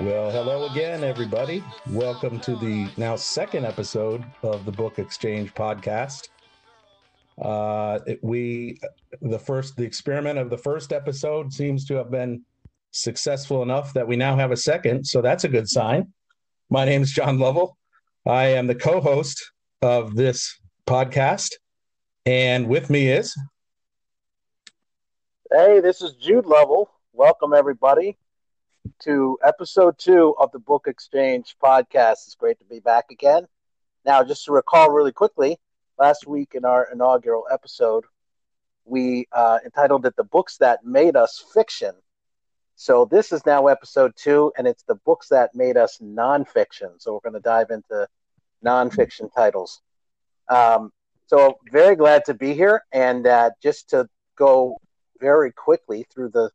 Well, hello again, everybody. Welcome to the now second episode of the Book Exchange podcast. Uh, it- we, the first, the experiment of the first episode seems to have been successful enough that we now have a second, so that's a good sign. My name is John Lovell. I am the co-host of this podcast, and with me is Hey, this is Jude Lovell. Welcome, everybody, to episode two of the Book Exchange podcast. It's great to be back again. Now, just to recall really quickly, last week in our inaugural episode, we uh, entitled it The Books That Made Us Fiction. So, this is now episode two, and it's the books that made us nonfiction. So, we're going to dive into nonfiction titles. Um, so, very glad to be here. And uh, just to go very quickly through the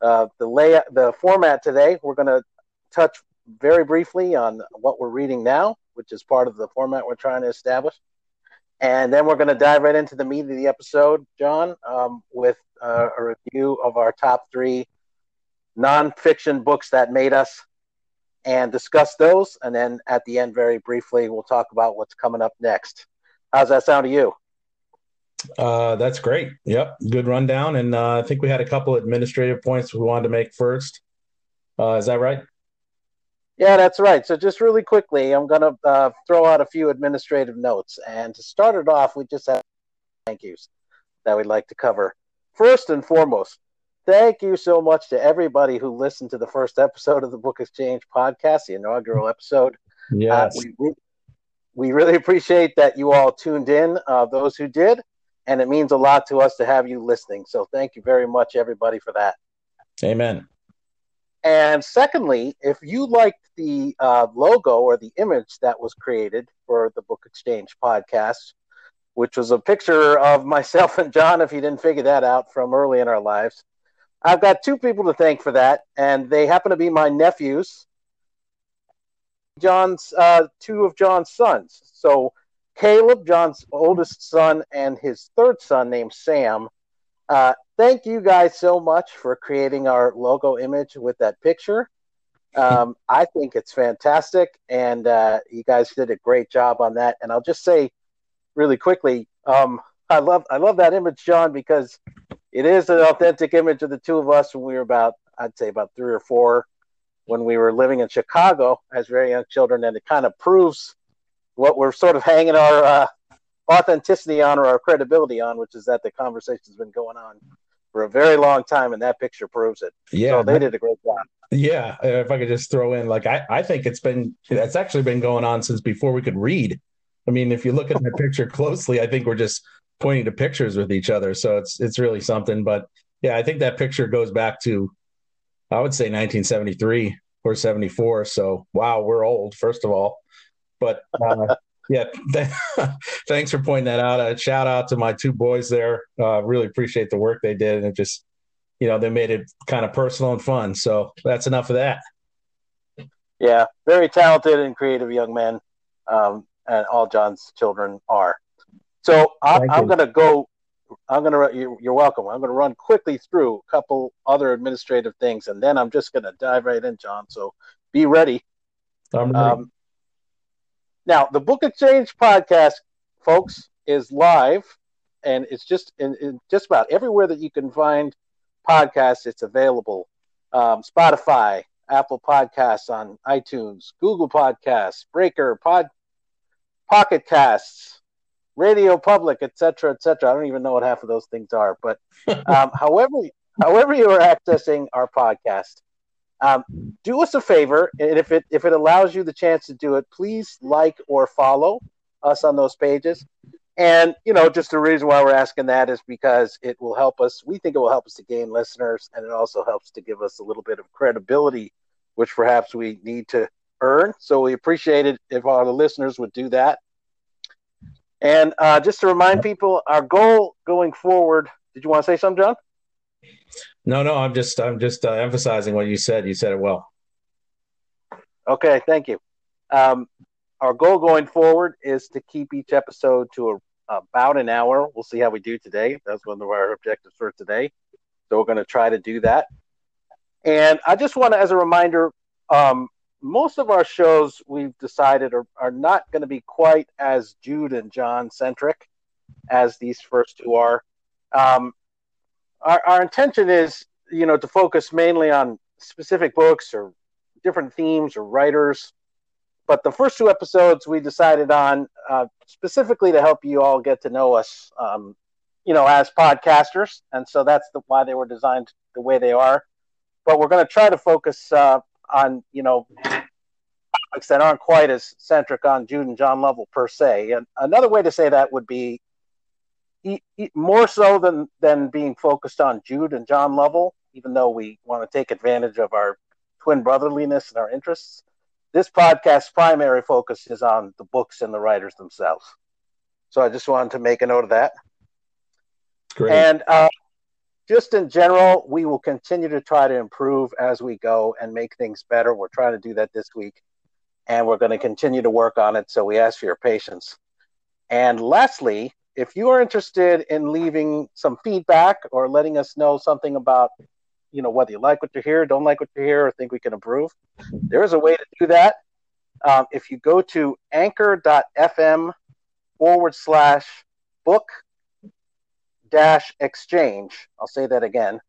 uh, the layout, the format today. We're going to touch very briefly on what we're reading now, which is part of the format we're trying to establish, and then we're going to dive right into the meat of the episode, John, um, with uh, a review of our top three nonfiction books that made us, and discuss those. And then at the end, very briefly, we'll talk about what's coming up next. How's that sound to you? Uh, that's great. Yep, good rundown. And uh, I think we had a couple administrative points we wanted to make first. Uh, is that right? Yeah, that's right. So, just really quickly, I'm going to uh, throw out a few administrative notes. And to start it off, we just have thank yous that we'd like to cover. First and foremost, thank you so much to everybody who listened to the first episode of the Book Exchange podcast, the inaugural episode. Uh, Yes. we, we really appreciate that you all tuned in, uh, those who did. And it means a lot to us to have you listening. So, thank you very much, everybody, for that. Amen. And secondly, if you liked the uh, logo or the image that was created for the Book Exchange podcast, which was a picture of myself and John, if you didn't figure that out from early in our lives, I've got two people to thank for that, and they happen to be my nephews, John's uh, two of John's sons. So Caleb, John's oldest son, and his third son named Sam. Uh, thank you guys so much for creating our logo image with that picture. Um, I think it's fantastic, and uh, you guys did a great job on that. And I'll just say, really quickly, um, I love I love that image, John, because it is an authentic image of the two of us when we were about, I'd say, about three or four, when we were living in Chicago as very young children, and it kind of proves what we're sort of hanging our uh, authenticity on or our credibility on, which is that the conversation's been going on for a very long time, and that picture proves it. Yeah. so they did a great job. Yeah, if I could just throw in, like, I, I think it's been, it's actually been going on since before we could read. I mean, if you look at the picture closely, I think we're just pointing to pictures with each other. So it's, it's really something. But yeah, I think that picture goes back to, I would say 1973 or 74. So wow, we're old, first of all. But uh, yeah, th- thanks for pointing that out. A shout out to my two boys there. Uh, really appreciate the work they did. And it just, you know, they made it kind of personal and fun. So that's enough of that. Yeah, very talented and creative young men, um, and all John's children are. So I- I'm going to go. I'm going to. You're, you're welcome. I'm going to run quickly through a couple other administrative things, and then I'm just going to dive right in, John. So be ready. I'm ready. Um, now, the Book Exchange podcast, folks, is live, and it's just in, in just about everywhere that you can find podcasts. It's available. Um, Spotify, Apple Podcasts on iTunes, Google Podcasts, Breaker, Pod, Pocket Casts, Radio Public, etc., etc. I don't even know what half of those things are, but um, however, however you are accessing our podcast, um, do us a favor, and if it if it allows you the chance to do it, please like or follow us on those pages. And you know, just the reason why we're asking that is because it will help us. We think it will help us to gain listeners, and it also helps to give us a little bit of credibility, which perhaps we need to earn. So we appreciate it if all the listeners would do that. And uh, just to remind people, our goal going forward. Did you want to say something, John? No, no. I'm just I'm just uh, emphasizing what you said. You said it well. Okay, thank you. Um, our goal going forward is to keep each episode to a, about an hour. We'll see how we do today. That's one of our objectives for today. So we're going to try to do that. And I just want to, as a reminder, um, most of our shows we've decided are, are not going to be quite as Jude and John centric as these first two are. Um, our, our intention is, you know, to focus mainly on specific books or different themes or writers. But the first two episodes we decided on uh, specifically to help you all get to know us, um, you know, as podcasters, and so that's the, why they were designed the way they are. But we're going to try to focus uh, on you know topics that aren't quite as centric on Jude and John Lovell per se. And another way to say that would be more so than than being focused on Jude and John Lovell, even though we want to take advantage of our twin brotherliness and our interests. This podcast's primary focus is on the books and the writers themselves. So I just wanted to make a note of that. Great. And uh, just in general, we will continue to try to improve as we go and make things better. We're trying to do that this week, and we're going to continue to work on it. So we ask for your patience. And lastly, if you are interested in leaving some feedback or letting us know something about, you know, whether you like what you hear, don't like what you hear, or think we can improve, there is a way to do that. Um, if you go to anchor.fm forward slash book dash exchange. I'll say that again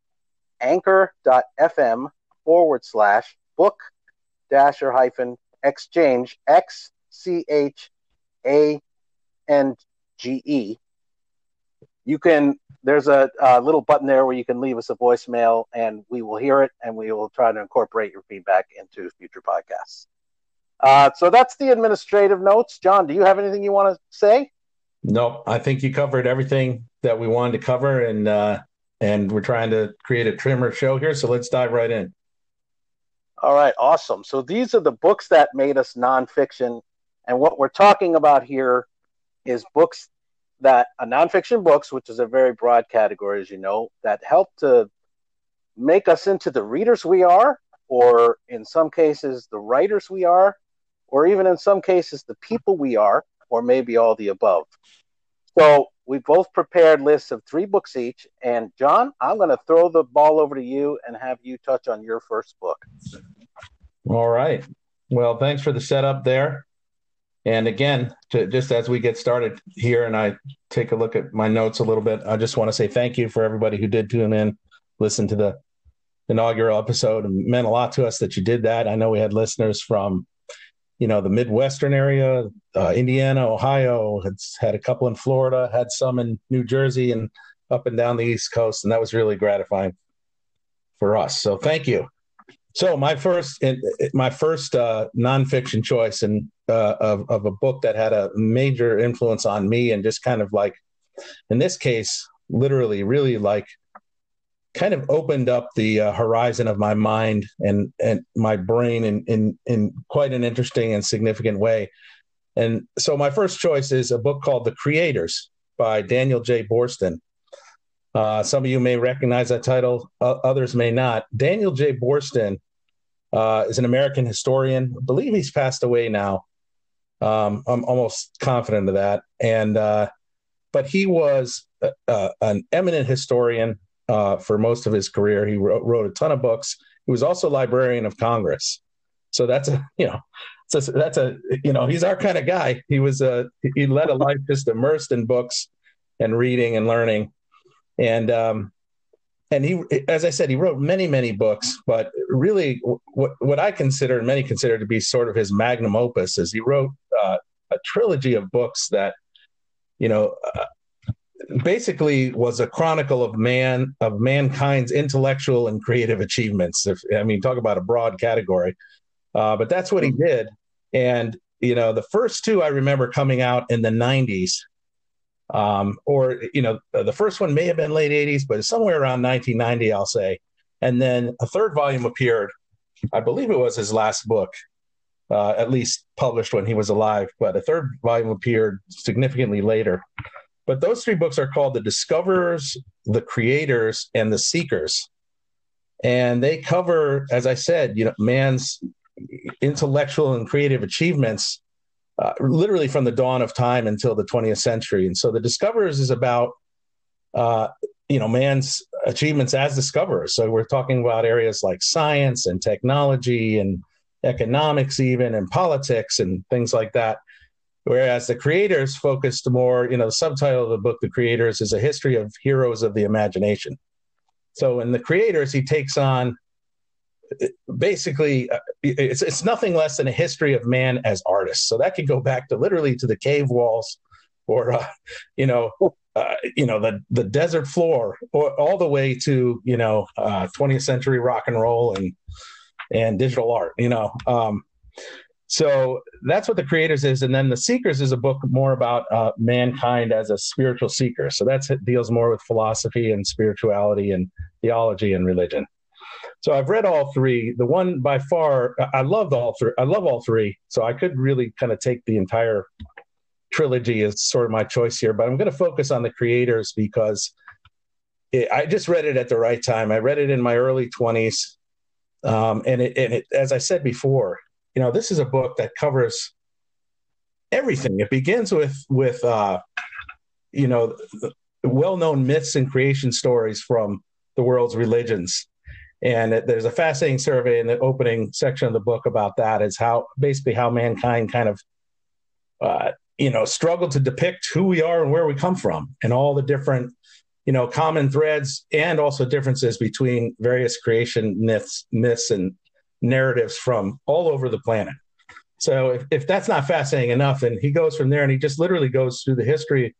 anchor.fm forward slash book dash or hyphen exchange X C H A N G E. You can, there's a, a, little button there where you can leave us a voicemail and we will hear it and we will try to incorporate your feedback into future podcasts. Uh, so that's the administrative notes. John, do you have anything you want to say? No, I think you covered everything that we wanted to cover, and uh, and we're trying to create a trimmer show here. So let's dive right in. All right, awesome. So these are the books that made us nonfiction, and what we're talking about here is books that uh, nonfiction books, which is a very broad category, as you know, that help to make us into the readers we are, or in some cases, the writers we are, or even in some cases, the people we are, or maybe all the above. So we both prepared lists of three books each. And John, I'm going to throw the ball over to you and have you touch on your first book. All right. Well, thanks for the setup there. And again, to, just as we get started here and I take a look at my notes a little bit, I just want to say thank you for everybody who did tune in, listen to the inaugural episode. It meant a lot to us that you did that. I know we had listeners from you know the midwestern area uh, indiana ohio has had a couple in florida had some in new jersey and up and down the east coast and that was really gratifying for us so thank you so my first my first uh, nonfiction choice and uh, of, of a book that had a major influence on me and just kind of like in this case literally really like kind of opened up the uh, horizon of my mind and and my brain in in in quite an interesting and significant way. And so my first choice is a book called The Creators by Daniel J. Boorstin. Uh, some of you may recognize that title, uh, others may not. Daniel J. Boorstin uh, is an American historian. I believe he's passed away now. Um, I'm almost confident of that. And uh, but he was uh, an eminent historian uh, for most of his career. He wrote, wrote, a ton of books. He was also Librarian of Congress. So that's a you know, a, that's a you know he's our kind of guy. He was a he led a life just immersed in books and reading and learning, and um, and he as I said he wrote many many books, but really what what I consider and many consider to be sort of his magnum opus is he wrote uh, a trilogy of books that you know uh, basically was a chronicle of man of mankind's intellectual and creative achievements. If I mean, talk about a broad category, uh, but that's what he did. And you know, the first two I remember coming out in the '90s, um, or you know, the first one may have been late '80s, but somewhere around 1990, I'll say. And then a third volume appeared. I believe it was his last book. uh, at least published when he was alive. But a third volume appeared significantly later. But those three books are called The Discoverers, The Creators, and The Seekers. And they cover, as I said, you know, man's intellectual and creative achievements uh, literally from the dawn of time until the 20th century. And so The Discoverers is about, uh, you know, man's achievements as discoverers. So we're talking about areas like science and technology and economics, even and politics and things like that. Whereas the creators focused more, you know, the subtitle of the book, The Creators, is a history of heroes of the imagination. So in The Creators, he takes on basically uh, it's, it's nothing less than a history of man as artists. So that could go back to literally to the cave walls or, uh, you know, uh, you know, the, the desert floor or all the way to, you know, 20th uh, century rock and roll and, and digital art, you know, um, so that's what the creators is. And then the seekers is a book more about uh, mankind as a spiritual seeker. So that deals more with philosophy and spirituality and theology and religion so i've read all three the one by far i loved all three i love all three so i could really kind of take the entire trilogy as sort of my choice here but i'm going to focus on the creators because it, i just read it at the right time i read it in my early 20s um, and it, and it, as i said before you know, this is a book that covers everything. It begins with with uh, you know well-known myths and creation stories from the world's religions. And there's a fascinating survey in the opening section of the book about that. Is how basically how mankind kind of uh, you know struggled to depict who we are and where we come from, and all the different you know common threads and also differences between various creation myths myths and narratives from all over the planet. So if, if that's not fascinating enough, and he goes from there and he just literally goes through the history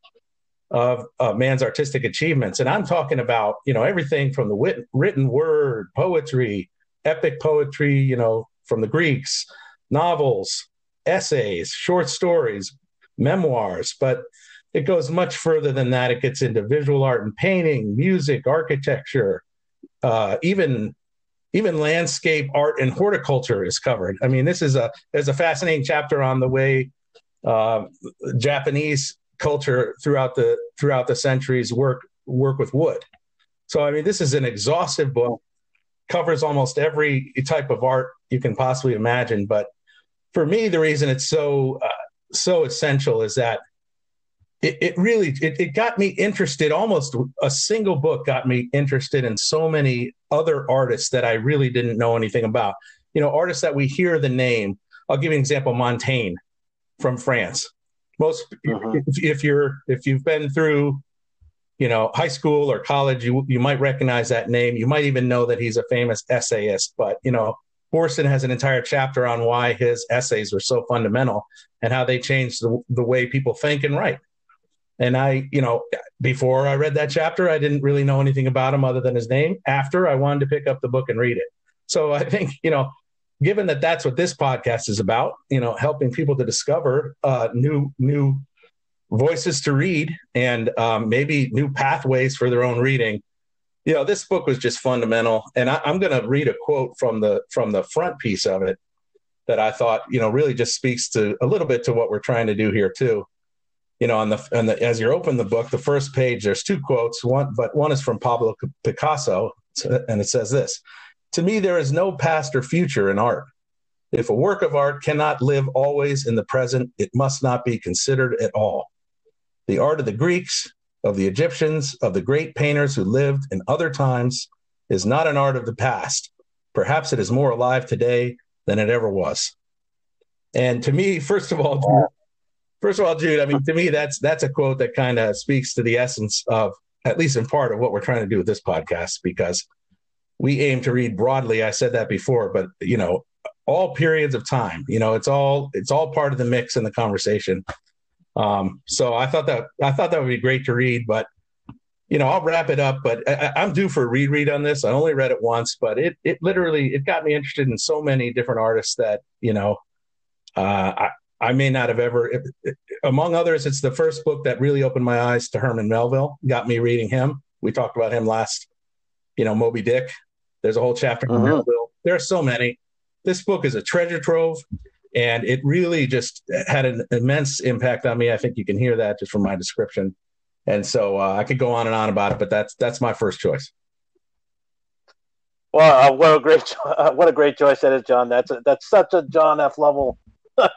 of uh, man's artistic achievements. And I'm talking about, you know, everything from the wit- written word, poetry, epic poetry, you know, from the Greeks, novels, essays, short stories, memoirs, but it goes much further than that. It gets into visual art and painting, music, architecture, uh, even even landscape art and horticulture is covered. I mean, this is a there's a fascinating chapter on the way uh, Japanese culture throughout the throughout the centuries work work with wood. So I mean, this is an exhaustive book, covers almost every type of art you can possibly imagine. But for me, the reason it's so uh, so essential is that it, it really it, it got me interested almost a single book got me interested in so many other artists that i really didn't know anything about you know artists that we hear the name i'll give you an example montaigne from france most uh-huh. if, if you're if you've been through you know high school or college you you might recognize that name you might even know that he's a famous essayist but you know Boorstin has an entire chapter on why his essays were so fundamental and how they changed the, the way people think and write. And I, you know, before I read that chapter, I didn't really know anything about him other than his name. After I wanted to pick up the book and read it. So I think, you know, given that that's what this podcast is about, you know, helping people to discover uh, new, new voices to read and um, maybe new pathways for their own reading. You know, this book was just fundamental. And I, I'm going to read a quote from the, from the front piece of it that I thought, you know, really just speaks to a little bit to what we're trying to do here too you know, on the, on the as you open the book, the first page, there's two quotes. One, but one is from Pablo Picasso, and it says this: "To me, there is no past or future in art. If a work of art cannot live always in the present, it must not be considered at all. The art of the Greeks, of the Egyptians, of the great painters who lived in other times, is not an art of the past. Perhaps it is more alive today than it ever was." And to me, first of all, First of all, Jude, I mean, to me, that's that's a quote that kind of speaks to the essence of, at least in part, of what we're trying to do with this podcast, because we aim to read broadly. I said that before, but you know, all periods of time. You know, it's all it's all part of the mix in the conversation. Um, so I thought that I thought that would be great to read, but you know, I'll wrap it up. But I, am due for a reread on this. I only read it once, but it it literally it got me interested in so many different artists that you know. Uh, I, I may not have ever, among others, it's the first book that really opened my eyes to Herman Melville, got me reading him. We talked about him last, you know, Moby Dick. There's a whole chapter on uh-huh. Melville. There are so many. This book is a treasure trove. and it really just had an immense impact on me. I think you can hear that just from my description, and so uh, I could go on and on about it, but that's that's my first choice. Well, uh, what a great uh, what a great choice that is, John. That's a, that's such a John F. Lovell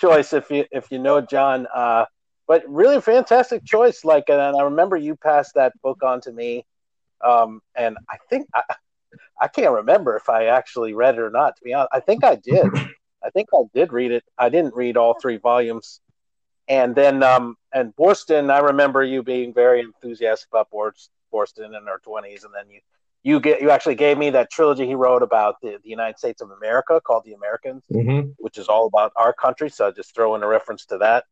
choice if you if you know John. Uh, but really fantastic choice. Like, and I remember you passed that book on to me, um, and I think I, I can't remember if I actually read it or not. To be honest, I think I did. I think I did read it. I didn't read all three volumes, and then um, and Boorstin. I remember you being very enthusiastic about Boorstin in our twenties, and then you you get you actually gave me that trilogy he wrote about the, the United States of America called The Americans, mm-hmm. which is all about our country. So I just throw in a reference to that.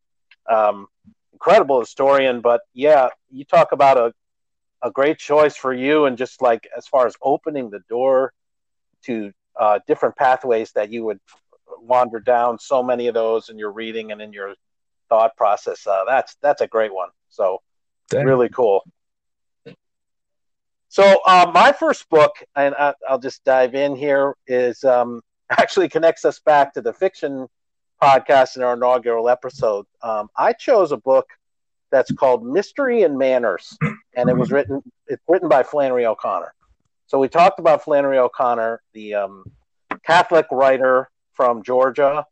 Um, incredible historian, but yeah, you talk about a a great choice for you, and just like as far as opening the door to uh, different pathways that you would wander down. So many of those in your reading and in your thought process. Uh, that's that's a great one. So Dang. really cool. So uh, my first book, and I, will just dive in here, is um, actually connects us back to the fiction podcast in our inaugural episode. Um, I chose a book that's called Mystery and Manners, and it was written it's written by Flannery O'Connor. So we talked about Flannery O'Connor, the um, Catholic writer from Georgia,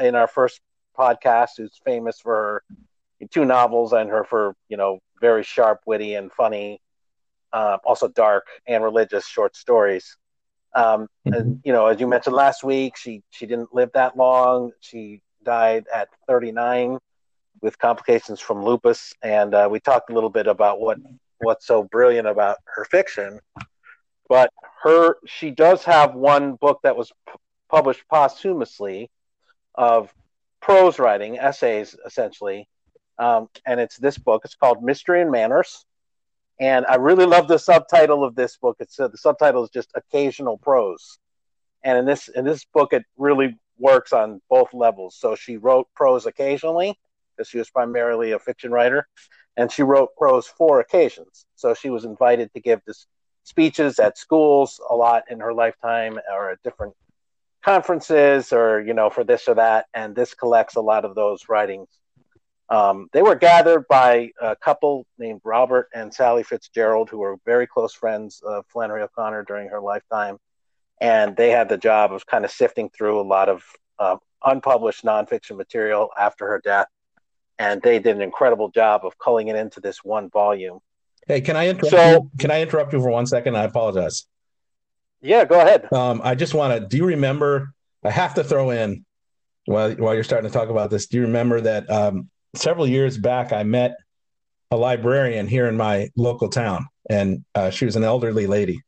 in our first podcast, who's famous for her two novels and her for you know very sharp, witty, and funny uh, also dark and religious short stories. Um, mm-hmm. And you know, as you mentioned last week, she she didn't live that long. She died at 39 with complications from lupus, and uh, we talked a little bit about what what's so brilliant about her fiction. But her she does have one book that was p- published posthumously of prose writing, essays essentially, um, and it's this book. It's called Mystery and Manners and I really love the subtitle of this book. It's uh, the subtitle is just occasional prose, and in this in this book, it really works on both levels. So she wrote prose occasionally because she was primarily a fiction writer, and she wrote prose for occasions. So she was invited to give this speeches at schools a lot in her lifetime, or at different conferences, or you know for this or that. And this collects a lot of those writings um, they were gathered by a couple named Robert and Sally Fitzgerald, who were very close friends of Flannery O'Connor during her lifetime. And they had the job of kind of sifting through a lot of uh, unpublished nonfiction material after her death. And they did an incredible job of culling it into this one volume. Hey, can I interrupt? So, you? Can I interrupt you for one second? I apologize. Yeah, go ahead. Um, I just want to. Do you remember? I have to throw in while while you're starting to talk about this. Do you remember that um, several years back, I met a librarian here in my local town, and uh, she was an elderly lady.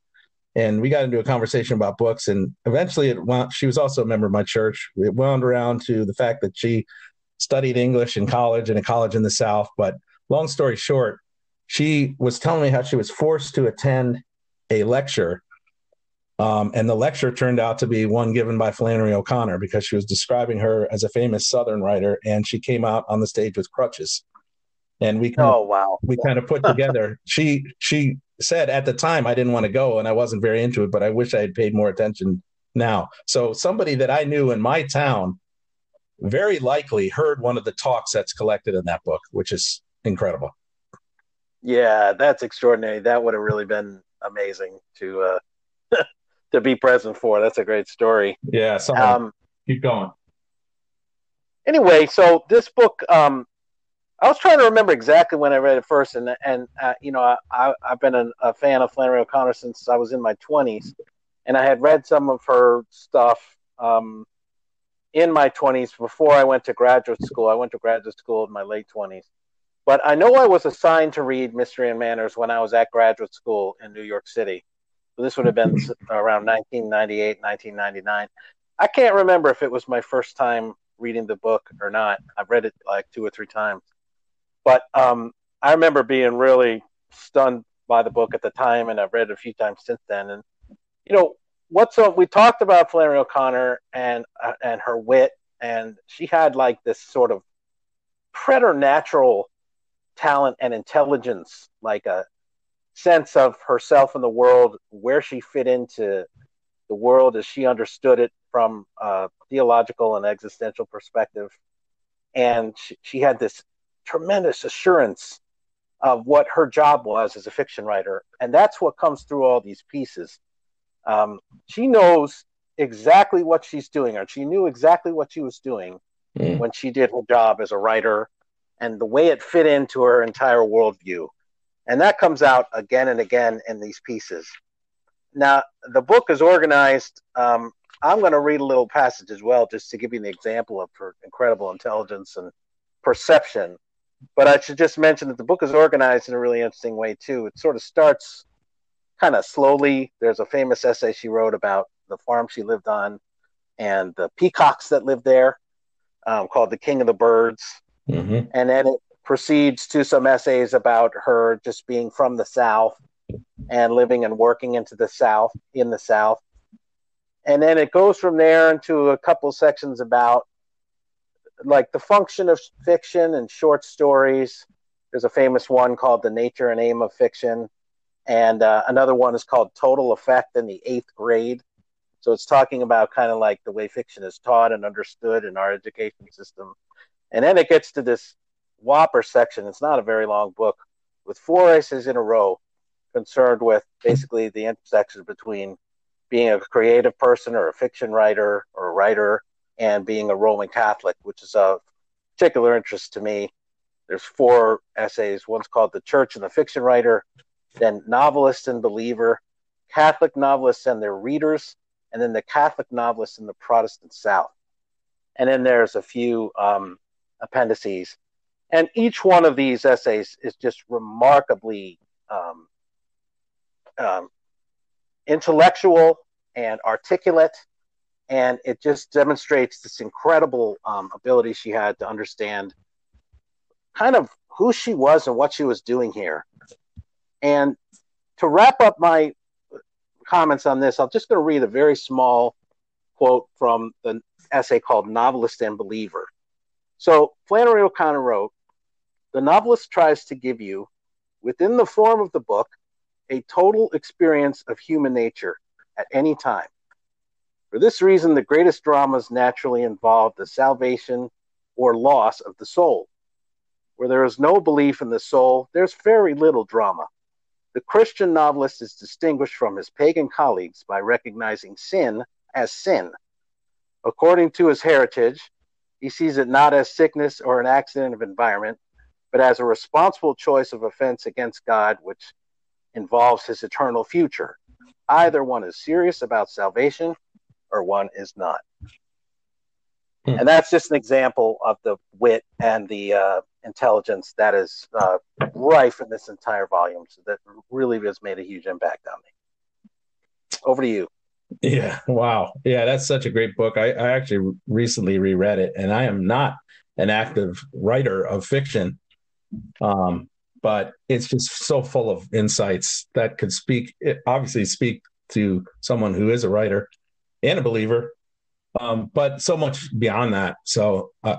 And we got into a conversation about books, and eventually, it wound, she was also a member of my church. It wound around to the fact that she studied English in college and a college in the South. But long story short, she was telling me how she was forced to attend a lecture um, and the lecture turned out to be one given by Flannery O'Connor because she was describing her as a famous Southern writer, and she came out on the stage with crutches. And we kind oh of, wow we kind of put together. she she said at the time I didn't want to go and I wasn't very into it, but I wish I had paid more attention now. So somebody that I knew in my town very likely heard one of the talks that's collected in that book, which is incredible. Yeah, that's extraordinary. That would have really been amazing to uh, to be present for. That's a great story. Yeah. Um, keep going. Anyway, so this book, um, I was trying to remember exactly when I read it first, and and uh, you know I, I have been a, a, fan of Flannery O'Connor since I was in my twenties, and I had read some of her stuff um, in my twenties before I went to graduate school. I went to graduate school in my late twenties, but I know I was assigned to read Mystery and Manners when I was at graduate school in New York City, this would have been around 1998, 1999. I can't remember if it was my first time reading the book or not. I've read it like two or three times, but um, I remember being really stunned by the book at the time, and I've read it a few times since then. And you know, what's so we talked about Flannery O'Connor and uh, and her wit, and she had like this sort of preternatural talent and intelligence, like a sense of herself in the world, where she fit into the world as she understood it from a theological and existential perspective, and she, she had this tremendous assurance of what her job was as a fiction writer, and that's what comes through all these pieces. Um, she knows exactly what she's doing, or she knew exactly what she was doing mm. when she did her job as a writer, and the way it fit into her entire worldview. And that comes out again and again in these pieces. Now, the book is organized. Um, I'm going to read a little passage as well, just to give you an example of her incredible intelligence and perception. But I should just mention that the book is organized in a really interesting way, too. It sort of starts kind of slowly. There's a famous essay she wrote about the farm she lived on and the peacocks that lived there um, called The King of the Birds. Mm-hmm. And then it proceeds to some essays about her just being from the South and living and working into the South, in the South. And then it goes from there into a couple sections about like the function of fiction and short stories. There's a famous one called The Nature and Aim of Fiction. And uh, another one is called Total Effect in the Eighth Grade. So it's talking about kind of like the way fiction is taught and understood in our education system. And then it gets to this whopper section. It's not a very long book with four essays in a row concerned with basically the intersection between being a creative person or a fiction writer or a writer and being a Roman Catholic, which is of particular interest to me. There's four essays. One's called The Church and the Fiction Writer, then Novelist and Believer, Catholic Novelists and Their Readers, and then the Catholic Novelists in the Protestant South. And then there's a few um, appendices. And each one of these essays is just remarkably um, um, intellectual and articulate, and it just demonstrates this incredible um, ability she had to understand kind of who she was and what she was doing here. And to wrap up my comments on this, I'm just going to read a very small quote from the essay called Novelist and Believer. So Flannery O'Connor wrote, The novelist tries to give you, within the form of the book, a total experience of human nature at any time. For this reason, the greatest dramas naturally involve the salvation or loss of the soul. Where there is no belief in the soul, there's very little drama. The Christian novelist is distinguished from his pagan colleagues by recognizing sin as sin. According to his heritage, he sees it not as sickness or an accident of environment, but as a responsible choice of offense against God, which involves his eternal future. Either one is serious about salvation or one is not. Hmm. And that's just an example of the wit and the uh, intelligence that is uh, rife in this entire volume. So that really has made a huge impact on me. Over to you. Yeah. Wow. Yeah, that's such a great book. I, I actually recently reread it, and I am not an active writer of fiction. Um, but it's just so full of insights that could speak obviously speak to someone who is a writer and a believer um, but so much beyond that so uh,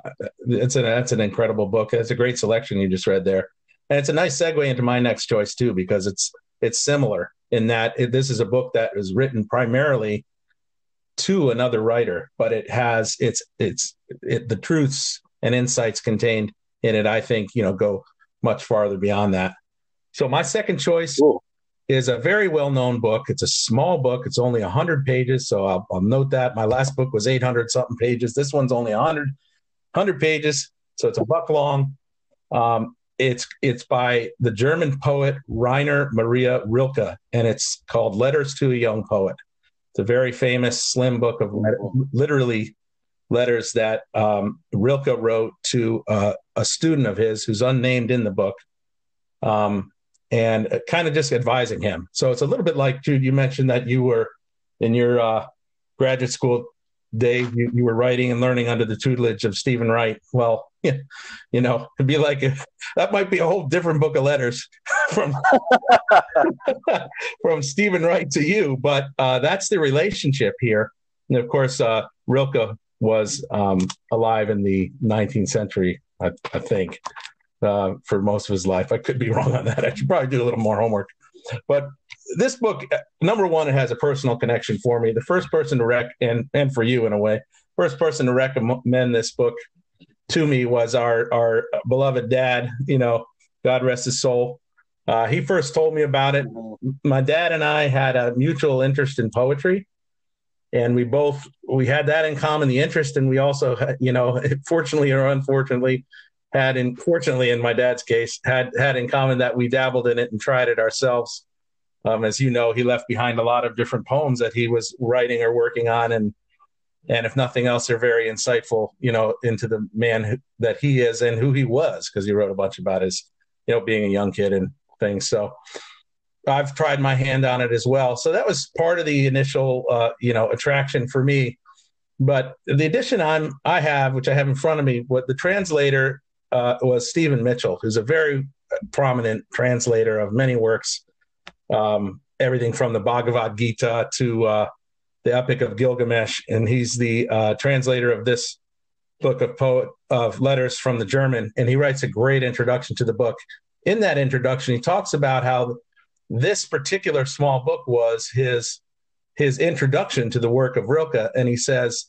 it's an that's an incredible book it's a great selection you just read there and it's a nice segue into my next choice too because it's it's similar in that it, this is a book that is written primarily to another writer but it has it's it's it, the truths and insights contained in it i think you know go much farther beyond that. So my second choice cool. Is a very well-known book. It's a small book. It's only 100 pages, so I'll, I'll note that. My last book was 800 something pages. This one's only 100 100 pages, so it's a buck long. Um, it's it's by the German poet Rainer Maria Rilke, and it's called Letters to a Young Poet. It's a very famous slim book of literally letters that um, Rilke wrote to uh, a student of his who's unnamed in the book, um, and kind of just advising him. So it's a little bit like Jude. You mentioned that you were in your uh, graduate school day, you, you, were writing and learning under the tutelage of Stephen Wright. Well, you know, it'd be like that might be a whole different book of letters from from Stephen Wright to you, but uh, that's the relationship here. And of course, uh, Rilke was um, alive in the 19th century, I, I think, uh, for most of his life. I could be wrong on that. I should probably do a little more homework. But this book, number one, it has a personal connection for me. The first person to rec and and for you in a way, first person to recommend this book to me was our our beloved dad. You know, God rest his soul. Uh, he first told me about it. My dad and I had a mutual interest in poetry, and we both we had that in common, the interest, and we also, you know, fortunately or unfortunately, had in fortunately in my dad's case had had in common that we dabbled in it and tried it ourselves. Um, as you know, he left behind a lot of different poems that he was writing or working on, and and if nothing else, they're very insightful, you know, into the man who, that he is and who he was, because he wrote a bunch about his, you know, being a young kid and things. So I've tried my hand on it as well. So that was part of the initial, uh, you know, attraction for me. But the edition I'm I have, which I have in front of me, what the translator uh, was Stephen Mitchell, who's a very prominent translator of many works, um, everything from the Bhagavad Gita to uh, the Epic of Gilgamesh, and he's the uh, translator of this book of poet of letters from the German, and he writes a great introduction to the book. In that introduction, he talks about how this particular small book was his his introduction to the work of Rilke, and he says,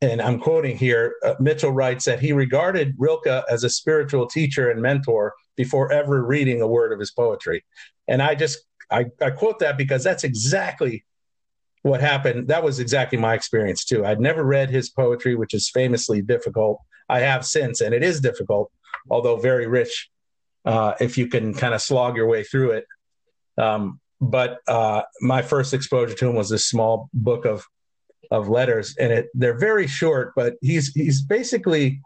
and I'm quoting here, uh, Mitchell writes that he regarded Rilke as a spiritual teacher and mentor before ever reading a word of his poetry, and I just I, I quote that because that's exactly what happened, that was exactly my experience too. I'd never read his poetry, which is famously difficult. I have since, and it is difficult, although very rich uh, if you can kind of slog your way through it. Um, but uh, my first exposure to him was this small book of of letters, and it they're very short, but he's he's basically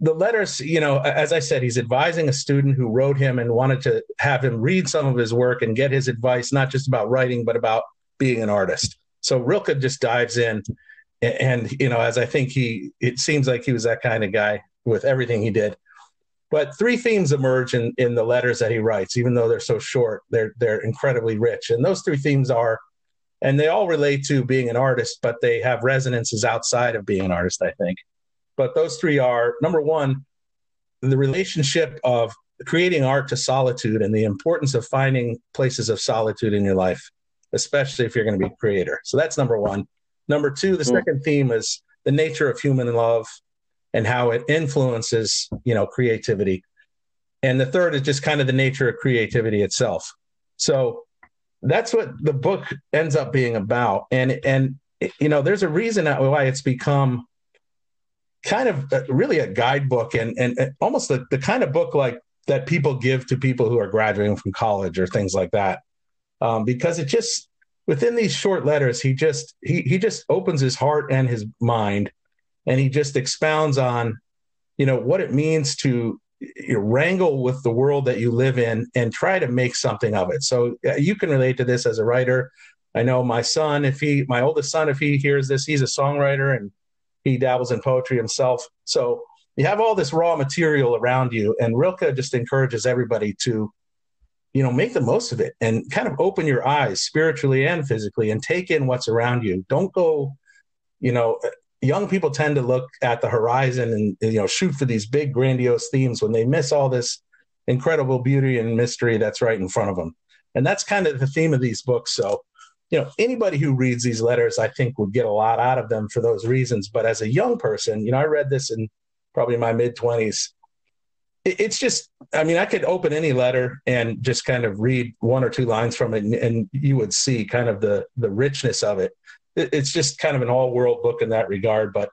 the letters. You know, as I said, he's advising a student who wrote him and wanted to have him read some of his work and get his advice, not just about writing, but about being an artist. So Rilke just dives in, and, you know, as I think he, it seems like he was that kind of guy with everything he did. But three themes emerge in, in the letters that he writes, even though they're so short, they're they're incredibly rich. And those three themes are, and they all relate to being an artist, but they have resonances outside of being an artist, I think. But those three are number one, the relationship of creating art to solitude and the importance of finding places of solitude in your life especially if you're going to be a creator. So that's number one. Number two, the mm. second theme is the nature of human love and how it influences, you know, creativity. And the third is just kind of the nature of creativity itself. So that's what the book ends up being about. And and you know, there's a reason why it's become kind of a, really a guidebook and and almost the, the kind of book like that people give to people who are graduating from college or things like that um, because it just within these short letters he just he he just opens his heart and his mind and he just expounds on you know what it means to wrangle with the world that you live in and try to make something of it. So uh, you can relate to this as a writer. I know my son if he my oldest son if he hears this he's a songwriter and he dabbles in poetry himself. So you have all this raw material around you and rilke just encourages everybody to you know make the most of it and kind of open your eyes spiritually and physically and take in what's around you. Don't go you know young people tend to look at the horizon and you know shoot for these big grandiose themes when they miss all this incredible beauty and mystery that's right in front of them and that's kind of the theme of these books. So you know anybody who reads these letters i think would get a lot out of them for those reasons. But as a young person you know i read this in probably my mid 20s it's just i mean i could open any letter and just kind of read one or two lines from it and, and you would see kind of the the richness of it. It it's just kind of an all world book in that regard. But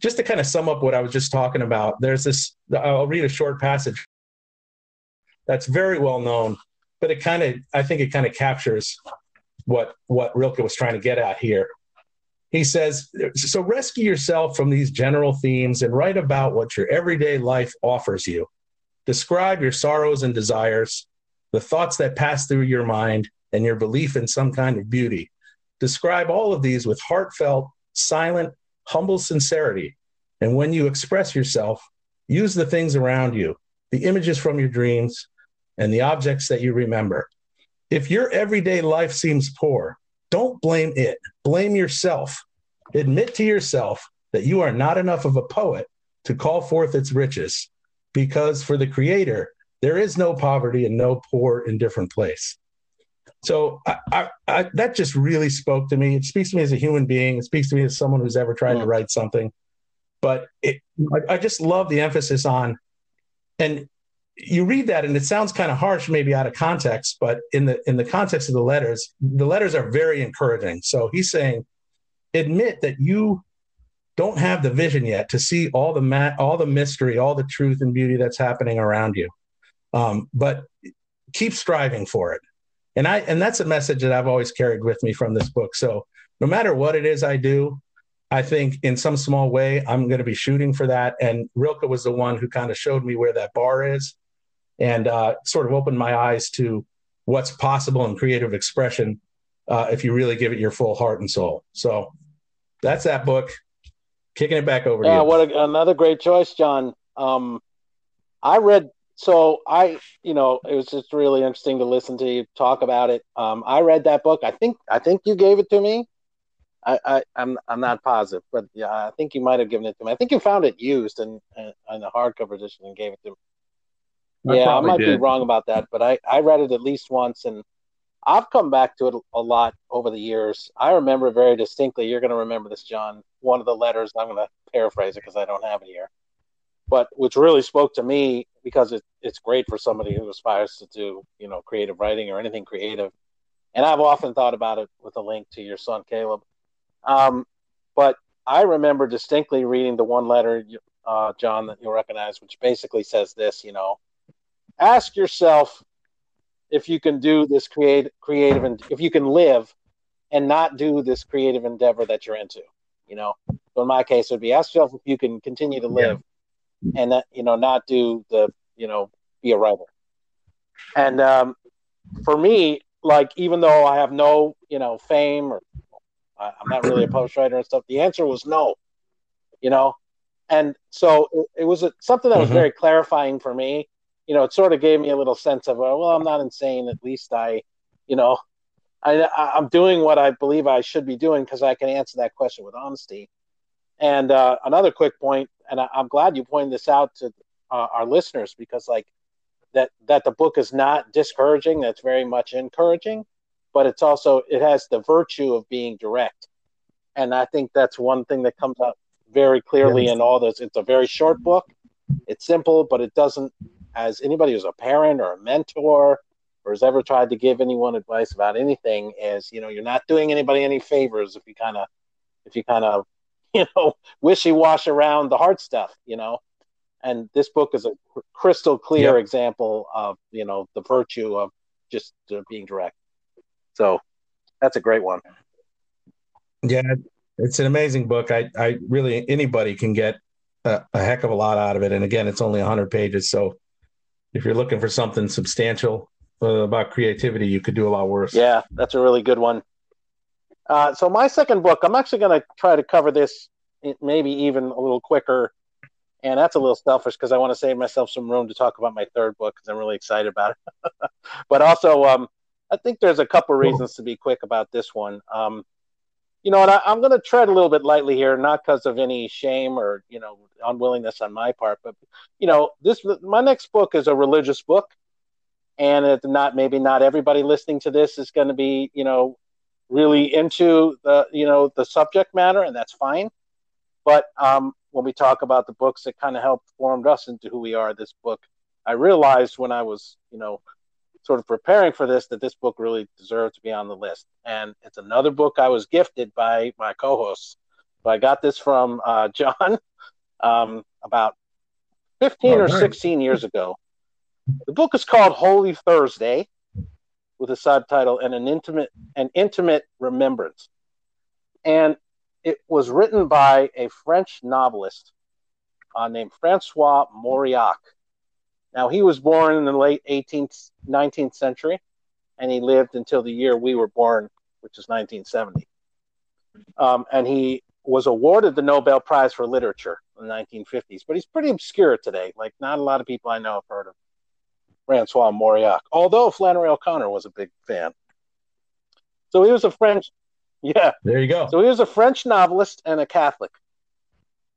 just to kind of sum up what i was just talking about there's this i'll read a short passage that's very well known but it kind of i think it kind of captures what what rilke was trying to get at here. He says so rescue yourself from these general themes and write about what your everyday life offers you. Describe your sorrows and desires, the thoughts that pass through your mind, and your belief in some kind of beauty. Describe all of these with heartfelt, silent, humble sincerity. And when you express yourself, use the things around you, the images from your dreams, and the objects that you remember. If your everyday life seems poor, don't blame it, blame yourself. Admit to yourself that you are not enough of a poet to call forth its riches because for the creator, there is no poverty and no poor, indifferent place. So I, I, I, that just really spoke to me. It speaks to me as a human being. It speaks to me as someone who's ever tried mm. to write something. But it, I, I just love the emphasis on, and you read that and it sounds kind of harsh, maybe out of context, but in the in the context of the letters, the letters are very encouraging. So he's saying, admit that you don't have the vision yet to see all the ma- all the mystery, all the truth and beauty that's happening around you. Um, but keep striving for it. And I and that's a message that I've always carried with me from this book. So no matter what it is I do, I think in some small way I'm going to be shooting for that. And Rilke was the one who kind of showed me where that bar is, and uh, sort of opened my eyes to what's possible in creative expression uh, if you really give it your full heart and soul. So that's that book. Kicking it back over yeah, to you. what a, another great choice, John. Um, I read so I, you know, it was just really interesting to listen to you talk about it. Um, I read that book. I think I think you gave it to me. I, I am I'm, I'm not positive, but yeah, I think you might have given it to me. I think you found it used in in, in the hardcover edition and gave it to me. I yeah, I might did. be wrong about that, but I I read it at least once, and I've come back to it a lot over the years. I remember very distinctly. You're going to remember this, John. One of the letters. I'm going to paraphrase it because I don't have it here but which really spoke to me because it, it's great for somebody who aspires to do you know creative writing or anything creative. And i've often thought about it with a link to your son caleb. Um, but i remember distinctly reading the one letter uh, john that you'll recognize which basically says this you know ask yourself if you can do this create, creative and if you can live and not do this creative endeavor that you're into you know. So in my case it would be ask yourself if you can continue to live yeah and that you know not do the you know be a writer. And um, for me like even though i have no you know fame or i'm not really a post writer and stuff the answer was no you know? And so it, it was a, something that was mm-hmm. very clarifying for me. You know it sort of gave me a little sense of well i'm not insane. At least i you know I, i'm doing what i believe i should be doing because i can answer that question with honesty and uh, another quick point, and I, am glad you pointed this out to uh, our listeners because, like, that that the book is not discouraging. That's very much encouraging, but it's also it has the virtue of being direct, and I think that's one thing that comes out very clearly in all this. It's a very short book. It's simple, but it doesn't. As anybody who's a parent or a mentor or has ever tried to give anyone advice about anything, is you know you're not doing anybody any favors if you kind of if you kind of you know, wishy wash around the hard stuff, you know. And this book is a crystal clear yep. example of, you know, the virtue of just uh, being direct. So that's a great one. Yeah, it's an amazing book. I, I really, anybody can get a, a heck of a lot out of it. And again, it's only 100 pages. So if you're looking for something substantial uh, about creativity, you could do a lot worse. Yeah, that's a really good one. Uh, so my second book, I'm actually going to try to cover this maybe even a little quicker, and that's a little selfish because I want to save myself some room to talk about my third book because I'm really excited about it. but also, um, I think there's a couple reasons to be quick about this one. Um, you know, and I, am going to tread a little bit lightly here, not because of any shame or you know unwillingness on my part, but you know, this my next book is a religious book, and it's not maybe not everybody listening to this is going to be you know really into the you know the subject matter, and that's fine. But um, when we talk about the books that kind of helped formed us into who we are, this book, I realized when I was you know sort of preparing for this that this book really deserved to be on the list. And it's another book I was gifted by my co-hosts. So I got this from uh, John um, about 15 oh, or nice. 16 years ago. The book is called Holy Thursday with a subtitle and an intimate an intimate remembrance. And it was written by a French novelist uh, named Francois Mauriac. Now he was born in the late 18th 19th century and he lived until the year we were born, which is 1970. Um, and he was awarded the Nobel Prize for Literature in the 1950s, but he's pretty obscure today. Like, not a lot of people I know have heard of Francois Mauriac, although Flannery O'Connor was a big fan. So he was a French, yeah. There you go. So he was a French novelist and a Catholic,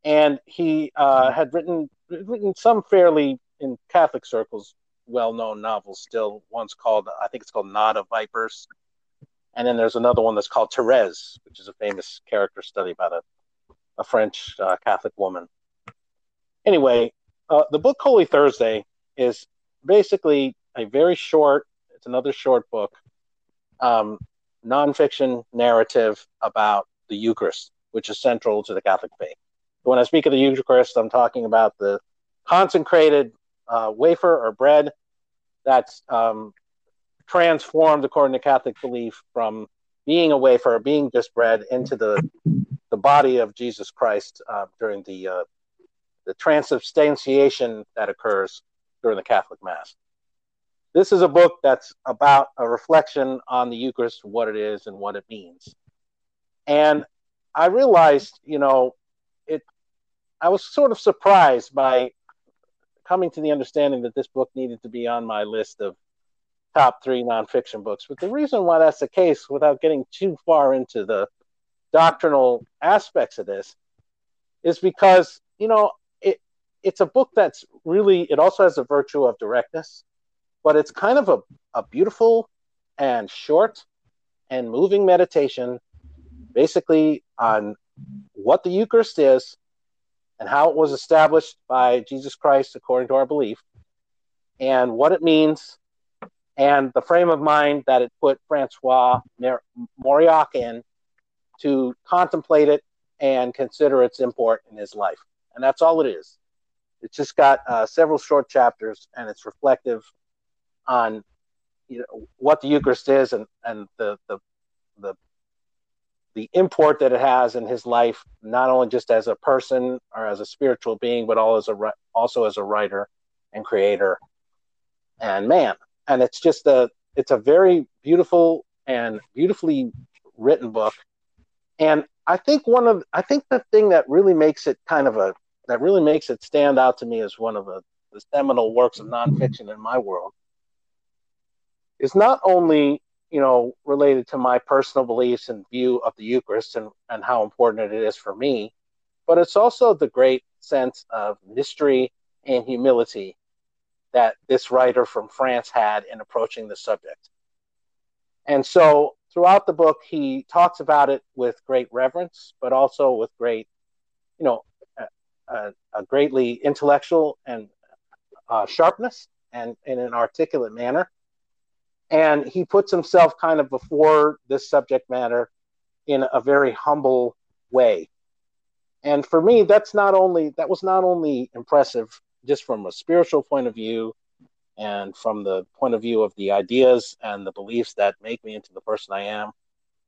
and he uh, had written written some fairly in Catholic circles well known novels. Still, one's called I think it's called Knot of Vipers, And then there's another one that's called Therese, which is a famous character study about a, a French uh, Catholic woman. Anyway, uh, the book Holy Thursday is basically a very short, it's another short book, um, nonfiction narrative about the Eucharist, which is central to the Catholic faith. When I speak of the Eucharist, I'm talking about the consecrated uh, wafer or bread that's um, transformed, according to Catholic belief, from being a wafer, being just bread, into the the body of Jesus Christ uh, during the uh, the transubstantiation that occurs during the Catholic Mass. This is a book that's about a reflection on the Eucharist, what it is and what it means. And I realized, you know, it. I was sort of surprised by coming to the understanding that this book needed to be on my list of top three nonfiction books. But the reason why that's the case, without getting too far into the doctrinal aspects of this, is because you know it's a book that's really it also has a virtue of directness, but it's kind of a, a beautiful and short and moving meditation basically on what the Eucharist is and how it was established by Jesus Christ according to our belief, and what it means, and the frame of mind that it put Francois Mauriac in to contemplate it and consider its import in his life. And that's all it is. It's just got uh, several short chapters, and it's reflective on you know what the Eucharist is and and the the the the import that it has in his life, not only just as a person or as a spiritual being, but all as a also as a writer and creator and man. And it's just a it's a very beautiful and beautifully written book. And I think one of I think the thing that really makes it kind of a that really makes it stand out to me as one of the, the seminal works of nonfiction in my world is not only you know, related to my personal beliefs and view of the Eucharist and, and how important it is for me, but it's also the great sense of mystery and humility that this writer from France had in approaching the subject. And so throughout the book, he talks about it with great reverence, but also with great, you know, a, a greatly intellectual and uh, sharpness and in an articulate manner. And he puts himself kind of before this subject matter in a very humble way. And for me that's not only that was not only impressive just from a spiritual point of view and from the point of view of the ideas and the beliefs that make me into the person i am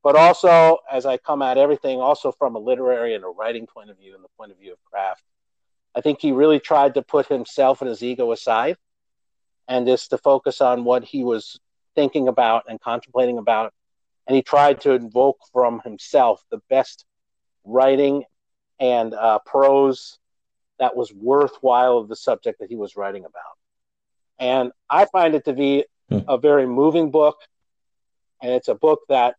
but also as i come at everything also from a literary and a writing point of view and the point of view of craft i think he really tried to put himself and his ego aside and just to focus on what he was thinking about and contemplating about. And he tried to invoke from himself the best writing and uh, prose that was worthwhile of the subject that he was writing about. And I find it to be hmm. a very moving book. And it's a book that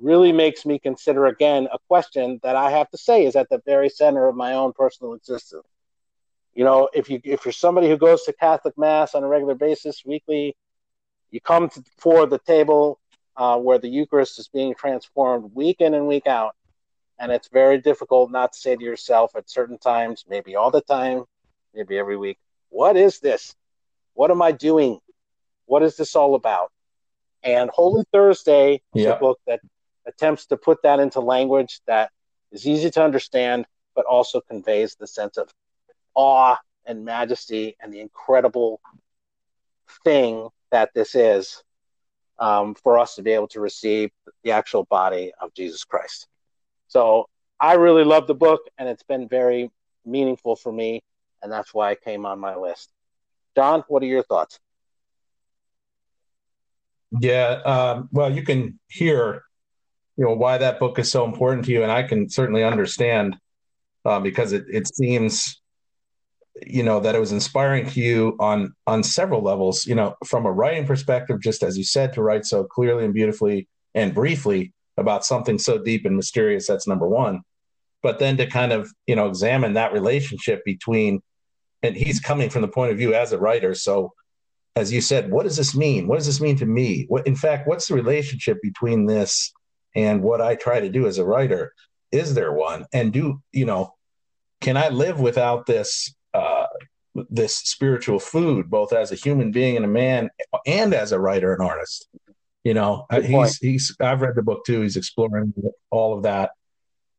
really makes me consider again a question that I have to say is at the very center of my own personal existence. You know, if you if you're somebody who goes to Catholic Mass on a regular basis, weekly, you come to, for the table uh, where the Eucharist is being transformed week in and week out. And it's very difficult not to say to yourself at certain times, maybe all the time, maybe every week, what is this? What am I doing? What is this all about? And Holy Thursday is a book that attempts to put that into language that is easy to understand, but also conveys the sense of awe and majesty and the incredible thing that this is um, for us to be able to receive the actual body of Jesus Christ. So I really love the book, and it's been very meaningful for me, and that's why it came on my list. Don, what are your thoughts? Yeah, um, well, you can hear, you know, why that book is so important to you, and I can certainly understand uh, because it it seems you know that it was inspiring to you on on several levels you know from a writing perspective just as you said to write so clearly and beautifully and briefly about something so deep and mysterious that's number one but then to kind of you know examine that relationship between and he's coming from the point of view as a writer so as you said, what does this mean? What does this mean to me? What, in fact, what's the relationship between this and what I try to do as a writer? Is there one? And do you know? Can I live without this uh, this spiritual food, both as a human being and a man, and as a writer and artist? You know, Good he's point. he's. I've read the book too. He's exploring all of that,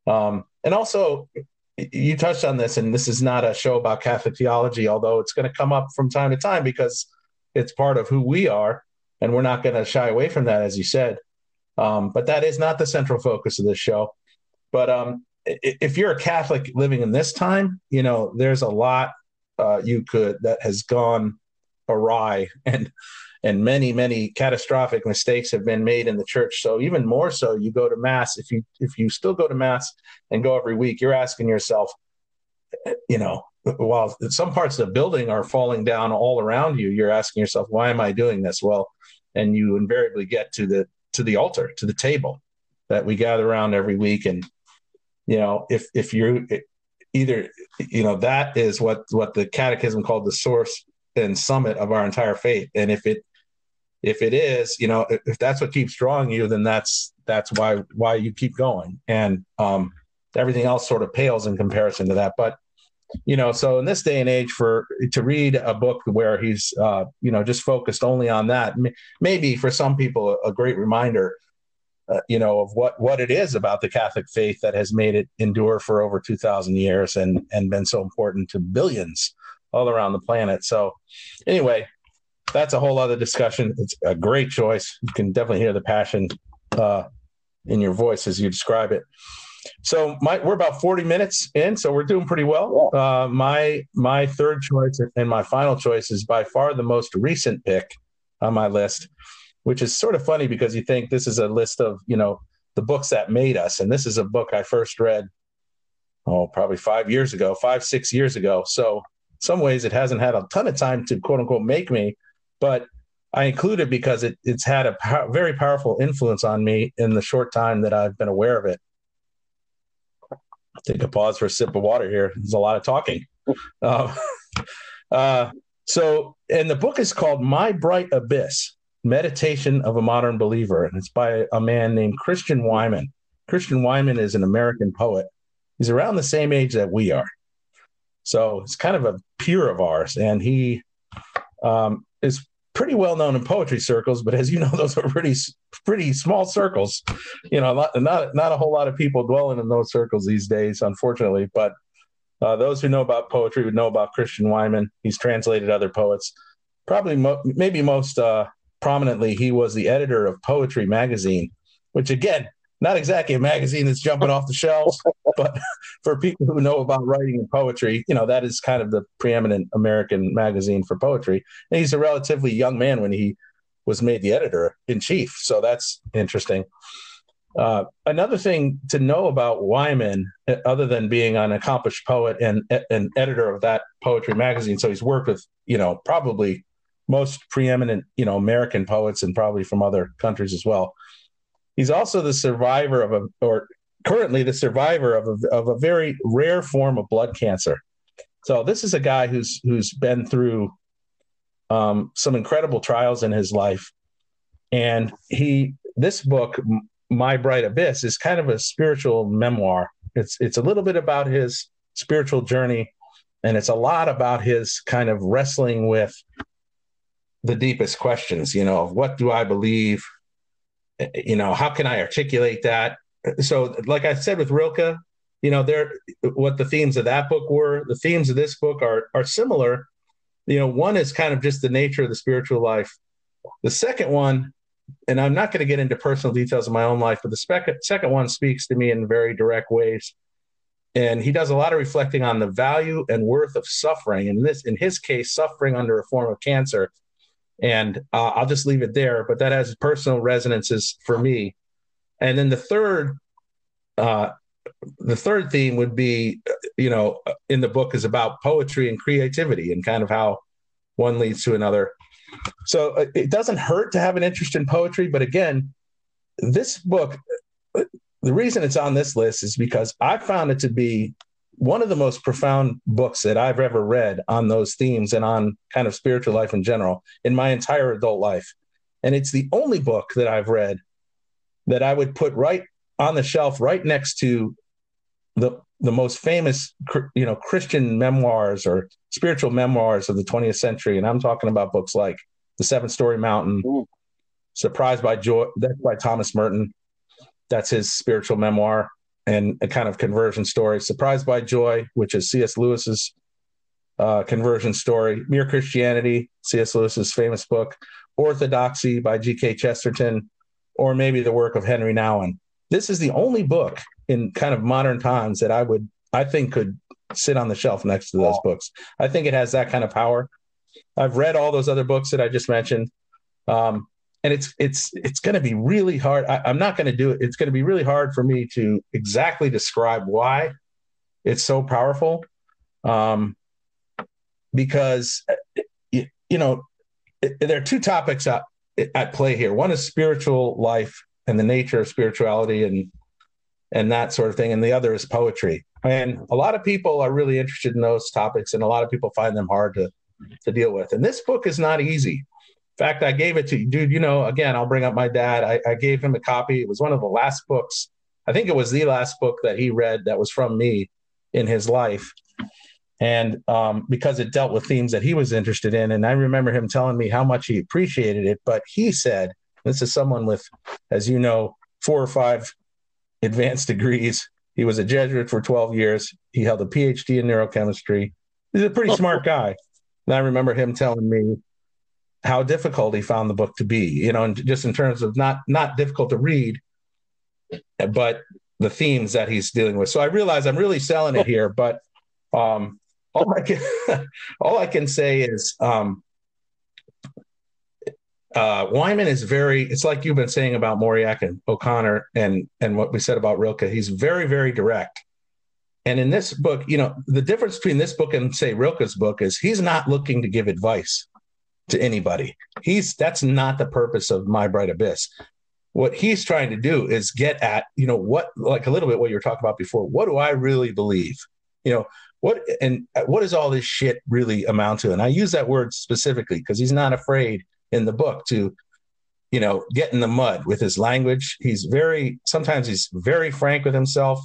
um, and also you touched on this, and this is not a show about Catholic theology, although it's going to come up from time to time because it's part of who we are, and we're not going to shy away from that, as you said. Um, but that is not the central focus of this show. But um, if you're a Catholic living in this time, you know there's a lot uh, you could that has gone awry, and and many many catastrophic mistakes have been made in the church. So even more so, you go to mass. If you if you still go to mass and go every week, you're asking yourself, you know, while some parts of the building are falling down all around you, you're asking yourself, why am I doing this? Well, and you invariably get to the to the altar, to the table that we gather around every week. And you know, if if you're either, you know, that is what what the catechism called the source and summit of our entire faith. And if it if it is, you know, if that's what keeps drawing you, then that's that's why why you keep going. And um everything else sort of pales in comparison to that. But you know so in this day and age for to read a book where he's uh, you know just focused only on that maybe for some people a, great reminder uh, you know of what what it is about the catholic faith that has made it endure for over 2000 years and and been so important to billions all around the planet. So anyway that's a whole other discussion. It's a great choice. You can definitely hear the passion uh, in your voice as you describe it so my, we're about 40 minutes in, so we're doing pretty well. Uh, my my third choice and my final choice is by far the most recent pick on my list, which is sort of funny because you think this is a list of you know the books that made us, and this is a book I first read oh probably five years ago, five six years ago. So some ways it hasn't had a ton of time to quote unquote make me, but I include it because it, it's had a very powerful influence on me in the short time that I've been aware of it take a pause for a sip of water here. There's a lot of talking. Uh, uh, so, and the book is called My Bright Abyss Meditation of a Modern Believer. And it's by a man named Christian Wiman. Christian Wiman is an American poet. He's around the same age that we are. So it's kind of a peer of ours. And he um, is pretty well known in poetry circles, but as you know, those are pretty pretty small circles. You know, not not, not a whole lot of people dwelling in those circles these days, unfortunately. But uh, those who know about poetry would know about Christian Wiman. He's translated other poets. Probably, mo- maybe most uh, prominently, he was the editor of Poetry Magazine, which again not exactly a magazine that's jumping off the shelves, but for people who know about writing and poetry, you know, that is kind of the preeminent American magazine for poetry. And he's a relatively young man when he was made the editor in chief. So that's interesting. Uh, another thing to know about Wiman, other than being an accomplished poet and an editor of that poetry magazine, so he's worked with, you know, probably most preeminent, you know, American poets and probably from other countries as well. He's also the survivor of a, or currently the survivor of a, of a very rare form of blood cancer. So this is a guy who's who's been through um, some incredible trials in his life, and he this book, My Bright Abyss, is kind of a spiritual memoir. It's it's a little bit about his spiritual journey, and it's a lot about his kind of wrestling with the deepest questions. You know, what do I believe? You know, how can I articulate that? So, like I said with Rilke, you know, there what the themes of that book were. The themes of this book are are similar. You know, one is kind of just the nature of the spiritual life. The second one, and I'm not going to get into personal details of my own life, but the second second one speaks to me in very direct ways. And he does a lot of reflecting on the value and worth of suffering. And this, in his case, suffering under a form of cancer and uh, I'll just leave it there. But that has personal resonances for me. And then the third, uh, the third theme would be, you know, in the book is about poetry and creativity and kind of how one leads to another. So uh, it doesn't hurt to have an interest in poetry, but again, this book, the reason it's on this list is because I found it to be one of the most profound books that I've ever read on those themes and on kind of spiritual life in general in my entire adult life. And it's the only book that I've read that I would put right on the shelf, right next to the the most famous, you know, Christian memoirs or spiritual memoirs of the 20th century. And I'm talking about books like The Seven Storey Mountain, Ooh. Surprised by Joy, that's by Thomas Merton. That's his spiritual memoir and a kind of conversion story. Surprised by Joy, which is C.S. Lewis's uh, conversion story. Mere Christianity, C.S. Lewis's famous book. Orthodoxy by G.K. Chesterton, or maybe the work of Henry Nouwen. This is the only book in kind of modern times that I would, I think, could sit on the shelf next to those books. I think it has that kind of power. I've read all those other books that I just mentioned. Um, and it's it's it's going to be really hard. I, am not going to do it. It's going to be really hard for me to exactly describe why it's so powerful, um, because you, you know there are two topics at, at play here. One is spiritual life and the nature of spirituality and and that sort of thing, and the other is poetry. And a lot of people are really interested in those topics, and a lot of people find them hard to to deal with. And this book is not easy fact, I gave it to you, dude. You know, again, I'll bring up my dad. I, I, gave him a copy. It was one of the last books. I think it was the last book that he read that was from me in his life. And um, because it dealt with themes that he was interested in. And I remember him telling me how much he appreciated it. But he said, this is someone with, as you know, four or five advanced degrees. He was a Jesuit for 12 years. He held a PhD in neurochemistry. He's a pretty smart guy. And I remember him telling me how difficult he found the book to be. You know, and just in terms of not not difficult to read, but the themes that he's dealing with. So I realize I'm really selling it here, but um, all I can all I can say is um, uh, Wiman is very. It's like you've been saying about Mauriac and O'Connor, and and what we said about Rilke. He's very very direct. And in this book, you know, the difference between this book and say Rilke's book is he's not looking to give advice to anybody. He's that's not the purpose of My Bright Abyss. What he's trying to do is get at, you know, what like a little bit what you were talking about before. What do I really believe? You know, what and what does all this shit really amount to? And I use that word specifically because he's not afraid in the book to, you know, get in the mud with his language. He's very sometimes he's very frank with himself.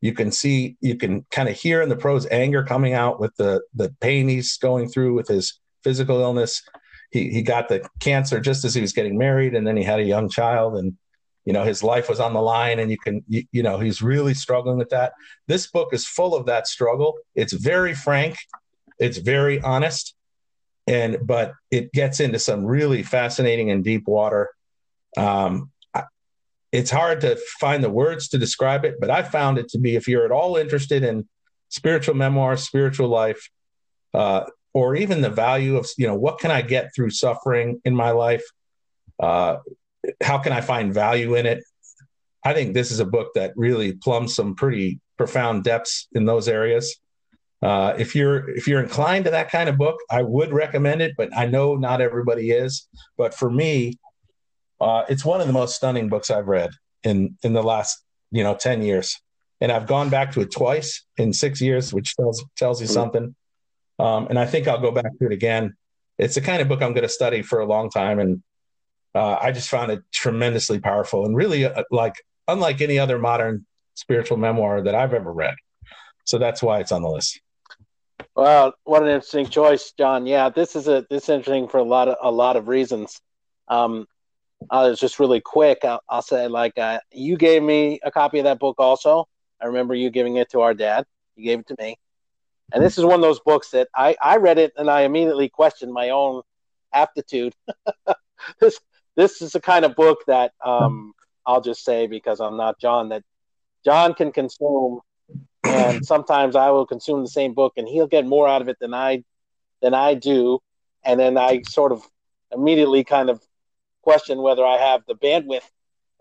You can see, you can kind of hear in the prose anger coming out with the the pain he's going through with his physical illness. He he got the cancer just as he was getting married, and then he had a young child, and you know his life was on the line, and you can you, you know he's really struggling with that. This book is full of that struggle. It's very frank, it's very honest, and but it gets into some really fascinating and deep water. Um, it's hard to find the words to describe it, but I found it to be if you're at all interested in spiritual memoirs, spiritual life, uh, or even the value of you know what can i get through suffering in my life? Uh, how can i find value in it? I think this is a book that really plumbs some pretty profound depths in those areas. Uh, if you're if you're inclined to that kind of book i would recommend it but i know not everybody is. But for me uh, it's one of the most stunning books i've read in in the last you know 10 years. And i've gone back to it twice in six years which tells tells you something um, and I think I'll go back to it again. It's the kind of book I'm going to study for a long time, and uh, I just found it tremendously powerful and really uh, like unlike any other modern spiritual memoir that I've ever read. So that's why it's on the list. Well, what an interesting choice, John. Yeah, this is a this is interesting for a lot of a lot of reasons. Um, I was just really quick. I'll, I'll say like uh, you gave me a copy of that book also. I remember you giving it to our dad. You gave it to me. And this is one of those books that I, I read it and I immediately questioned my own aptitude. this this is the kind of book that um, I'll just say because I'm not John that John can consume, and sometimes I will consume the same book and he'll get more out of it than I than I do, and then I sort of immediately kind of question whether I have the bandwidth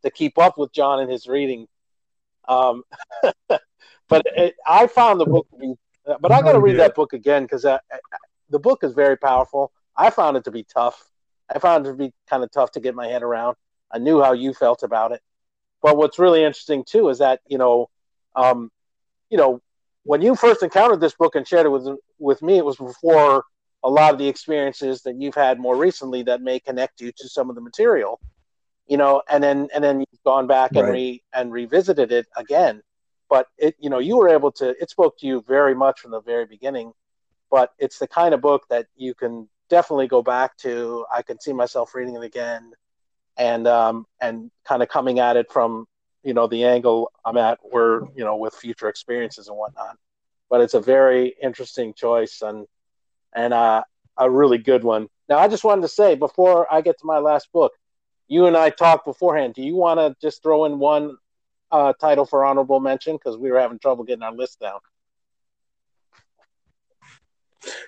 to keep up with John and his reading. Um, but it, I found the book to be but I got to read that book again because uh, the book is very powerful. I found it to be tough. I found it to be kind of tough to get my head around. I knew how you felt about it. But what's really interesting too is that you know, um, you know, when you first encountered this book and shared it with with me, it was before a lot of the experiences that you've had more recently that may connect you to some of the material, you know, and then and then you've gone back right. and re and revisited it again. But it, you know, you were able to. It spoke to you very much from the very beginning. But it's the kind of book that you can definitely go back to. I can see myself reading it again, and um, and kind of coming at it from you know the angle I'm at, where you know with future experiences and whatnot. But it's a very interesting choice and and uh, a really good one. Now, I just wanted to say before I get to my last book, you and I talked beforehand. Do you want to just throw in one uh, title for honorable mention because we were having trouble getting our list down?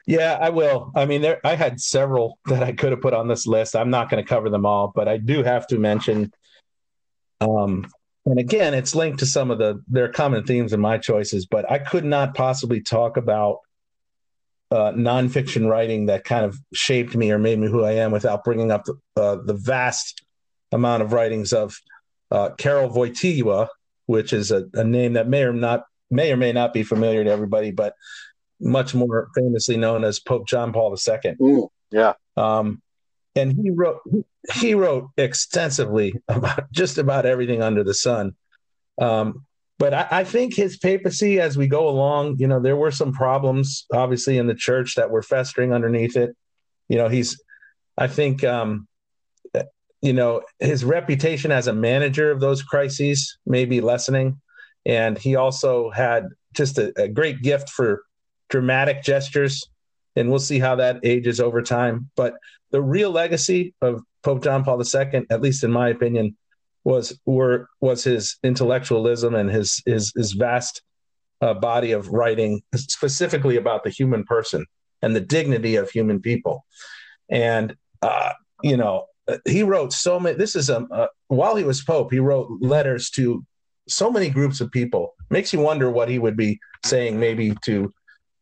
Yeah, I will. I mean, there I had several that I could have put on this list. I'm not going to cover them all, but I do have to mention. Um, and again, it's linked to some of the there are common themes in my choices, but I could not possibly talk about uh, nonfiction writing that kind of shaped me or made me who I am without bringing up the, uh, the vast amount of writings of uh, Karol Wojtyła, which is a, a, name that may or not may or may not be familiar to everybody, but much more famously known as Pope John Paul II. Mm, yeah. Um, and he wrote he wrote extensively about just about everything under the sun. Um, but I, I, think his papacy, as we go along, you know, there were some problems, obviously, in the church that were festering underneath it. You know, he's, I think, um, you know, his reputation as a manager of those crises may be lessening, and he also had just a, a great gift for dramatic gestures, and we'll see how that ages over time. But the real legacy of Pope John Paul II, at least in my opinion, was were was his intellectualism and his his his vast uh, body of writing specifically about the human person and the dignity of human people and uh, you know he wrote so many this is a uh, while he was pope he wrote letters to so many groups of people makes you wonder what he would be saying maybe to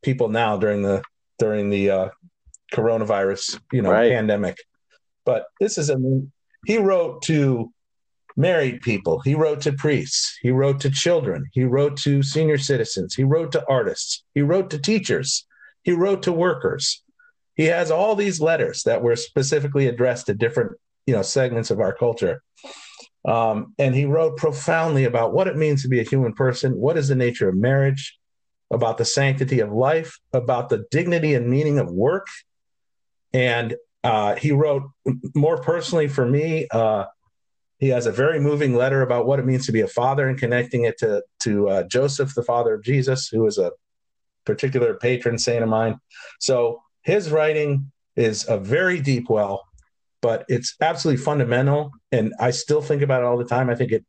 people now during the during the uh, coronavirus you know right. pandemic but this is a he wrote to married people. He wrote to priests. He wrote to children. He wrote to senior citizens. He wrote to artists. He wrote to teachers. He wrote to workers. He has all these letters that were specifically addressed to different, you know, segments of our culture. Um, and he wrote profoundly about what it means to be a human person, what is the nature of marriage, about the sanctity of life, about the dignity and meaning of work. And uh, he wrote more personally for me uh, he has a very moving letter about what it means to be a father and connecting it to to uh, Joseph, the father of Jesus, who is a particular patron saint of mine. So his writing is a very deep well, but it's absolutely fundamental, and I still think about it all the time. I think it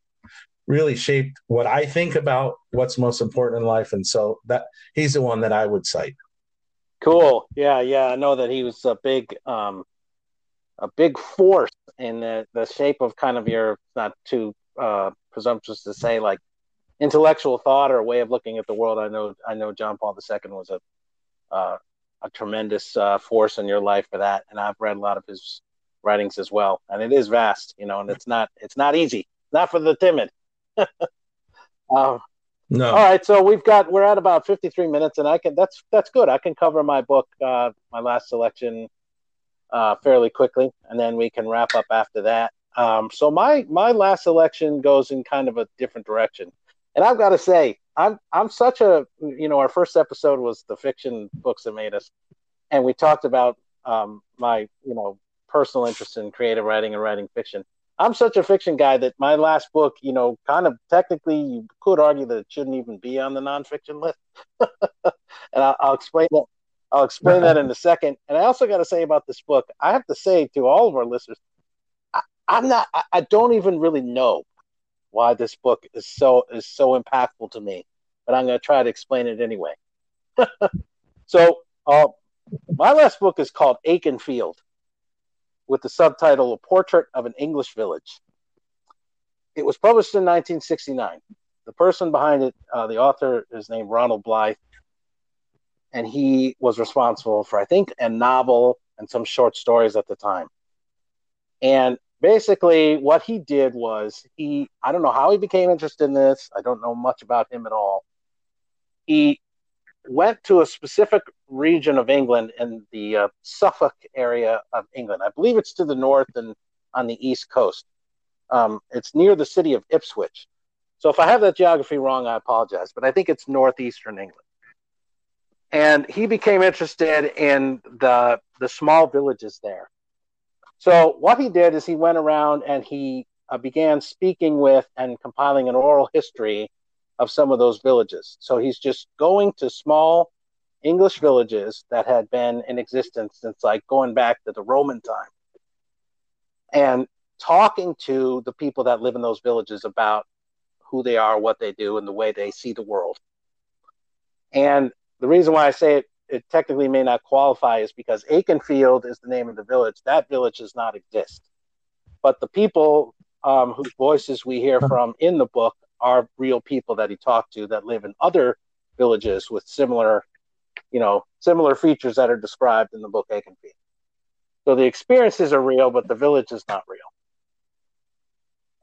really shaped what I think about what's most important in life, and so that he's the one that I would cite. Cool. Yeah, yeah. I know that he was a big um, a big force in the, the shape of kind of your not too uh, presumptuous to say like intellectual thought or way of looking at the world. I know I know John Paul II was a uh, a tremendous uh, force in your life for that, and I've read a lot of his writings as well. And it is vast, you know, and it's not it's not easy, not for the timid. um, no. All right, so we've got we're at about 53 minutes, and I can that's that's good. I can cover my book, uh, my last selection uh, fairly quickly, and then we can wrap up after that. Um, so my my last selection goes in kind of a different direction, and I've got to say I'm I'm such a you know our first episode was the fiction books that made us, and we talked about um, my you know personal interest in creative writing and writing fiction. I'm such a fiction guy that my last book, you know, kind of technically you could argue that it shouldn't even be on the nonfiction list, and I'll, I'll explain that. I'll explain that in a second. And I also got to say about this book, I have to say to all of our listeners, I, am not, I, I, don't even really know why this book is so is so impactful to me, but I'm going to try to explain it anyway. so, uh, my last book is called Akenfield, with the subtitle "A Portrait of an English Village." It was published in 1969. The person behind it, uh, the author, is named Ronald Blythe and he was responsible for I think a novel and some short stories at the time. And basically what he did was he I don't know how he became interested in this. I don't know much about him at all. He went to a specific region of England in the uh, Suffolk area of England. I believe it's to the north and on the east coast. Um, it's near the city of Ipswich. So if I have that geography wrong, I apologize, but I think it's northeastern England. And he became interested in the the small villages there. So what he did is he went around and he uh, began speaking with and compiling an oral history of some of those villages. So he's just going to small English villages that had been in existence since like going back to the Roman time and talking to the people that live in those villages about who they are, what they do, and the way they see the world. And the reason why I say it, it technically may not qualify is because Akenfield is the name of the village. That village does not exist. But the people um, whose voices we hear from in the book are real people that he talked to that live in other villages with similar, you know, similar features that are described in the book Akenfield. So the experiences are real, but the village is not real.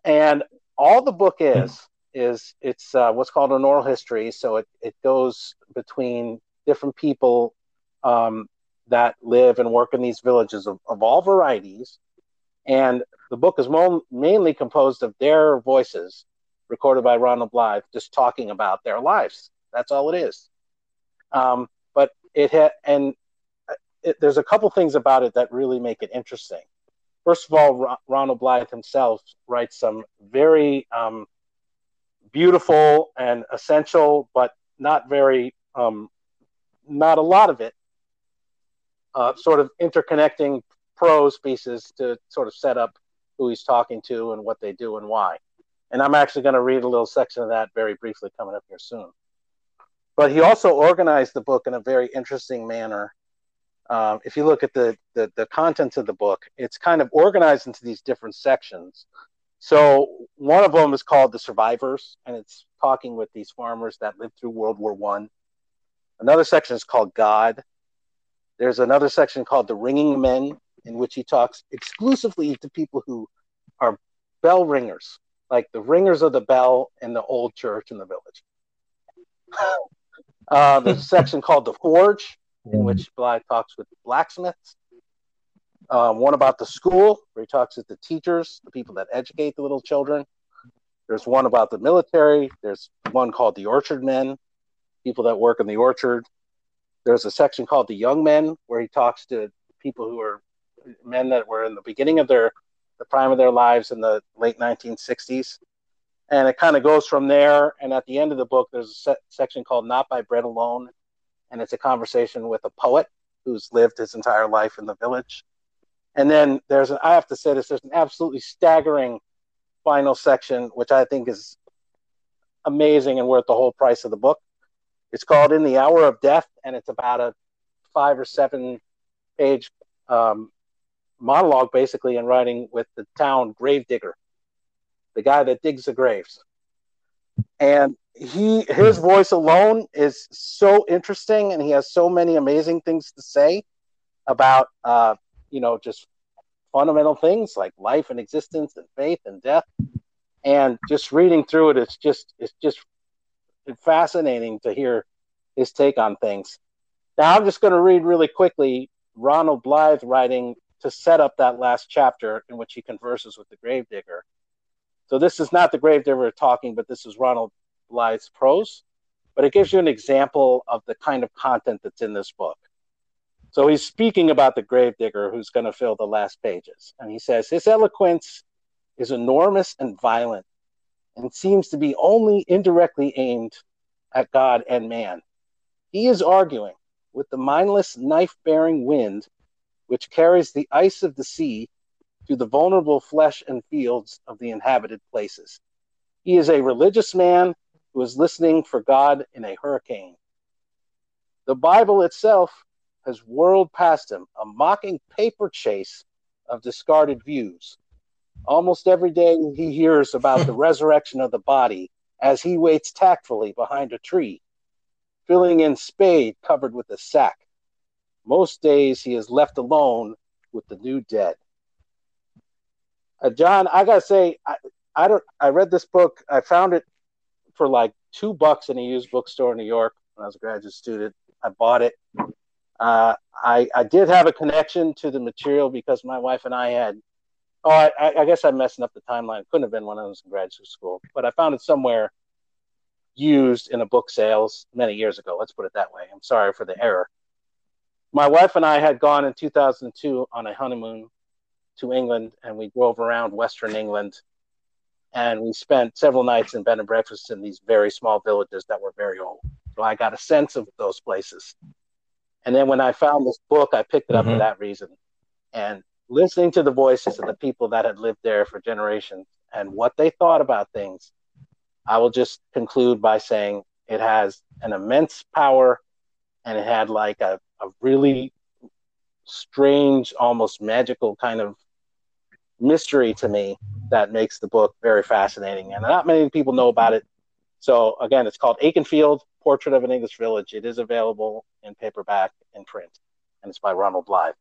And all the book is is it's uh, what's called an oral history. So it it goes between different people um, that live and work in these villages of, of all varieties, and the book is mo- mainly composed of their voices, recorded by Ronald Blythe, just talking about their lives. That's all it is. Um, but it and it, there's a couple things about it that really make it interesting. First of all, Ronald Blythe himself writes some very um, beautiful and essential, but not very, um, not a lot of it, uh, sort of interconnecting prose pieces to sort of set up who he's talking to and what they do and why. And I'm actually going to read a little section of that very briefly coming up here soon. But he also organized the book in a very interesting manner um, if you look at the, the, the contents of the book, it's kind of organized into these different sections. So one of them is called the survivors, and it's talking with these farmers that lived through World War One. Another section is called God. There's another section called the ringing men, in which he talks exclusively to people who are bell ringers, like the ringers of the bell in the old church in the village. Uh, there's a section called the forge, in which Bly talks with blacksmiths. Um, one about the school, where he talks with the teachers, the people that educate the little children. There's one about the military. There's one called the orchard men, people that work in the orchard. There's a section called the young men, where he talks to people who are men that were in the beginning of their the prime of their lives in the late 1960s. And it kind of goes from there. And at the end of the book, there's a se- section called Not by Bread Alone, and it's a conversation with a poet who's lived his entire life in the village. And then there's an, I have to say this, there's an absolutely staggering final section, which I think is amazing and worth the whole price of the book. It's called In the Hour of Death, and it's about a five or seven page um, monologue, basically, in writing with the town gravedigger, the guy that digs the graves. And he his voice alone is so interesting and he has so many amazing things to say about uh, you know just fundamental things like life and existence and faith and death and just reading through it it's just it's just fascinating to hear his take on things now i'm just going to read really quickly ronald blythe writing to set up that last chapter in which he converses with the gravedigger so this is not the gravedigger talking but this is ronald Blythe's prose, but it gives you an example of the kind of content that's in this book. So he's speaking about the gravedigger who's going to fill the last pages. And he says, His eloquence is enormous and violent and seems to be only indirectly aimed at God and man. He is arguing with the mindless knife bearing wind which carries the ice of the sea to the vulnerable flesh and fields of the inhabited places. He is a religious man who is listening for God in a hurricane. The Bible itself has whirled past him, a mocking paper chase of discarded views. Almost every day he hears about the resurrection of the body as he waits tactfully behind a tree, filling in spade covered with a sack. Most days he is left alone with the new dead. Uh, John, I gotta say, I, I don't. I read this book. I found it for like two bucks in a used bookstore in New York. when I was a graduate student. I bought it. Uh, I, I did have a connection to the material because my wife and I had. Oh, I, I guess I'm messing up the timeline. Couldn't have been when I was in graduate school, but I found it somewhere used in a book sales many years ago. Let's put it that way. I'm sorry for the error. My wife and I had gone in 2002 on a honeymoon to England, and we drove around Western England, and we spent several nights in bed and breakfasts in these very small villages that were very old. So I got a sense of those places. And then when I found this book, I picked it up mm-hmm. for that reason. And listening to the voices of the people that had lived there for generations and what they thought about things, I will just conclude by saying it has an immense power and it had like a, a really strange, almost magical kind of mystery to me that makes the book very fascinating. And not many people know about it. So again, it's called Akenfield Portrait of an English Village. It is available in paperback and print, and it's by Ronald Blythe.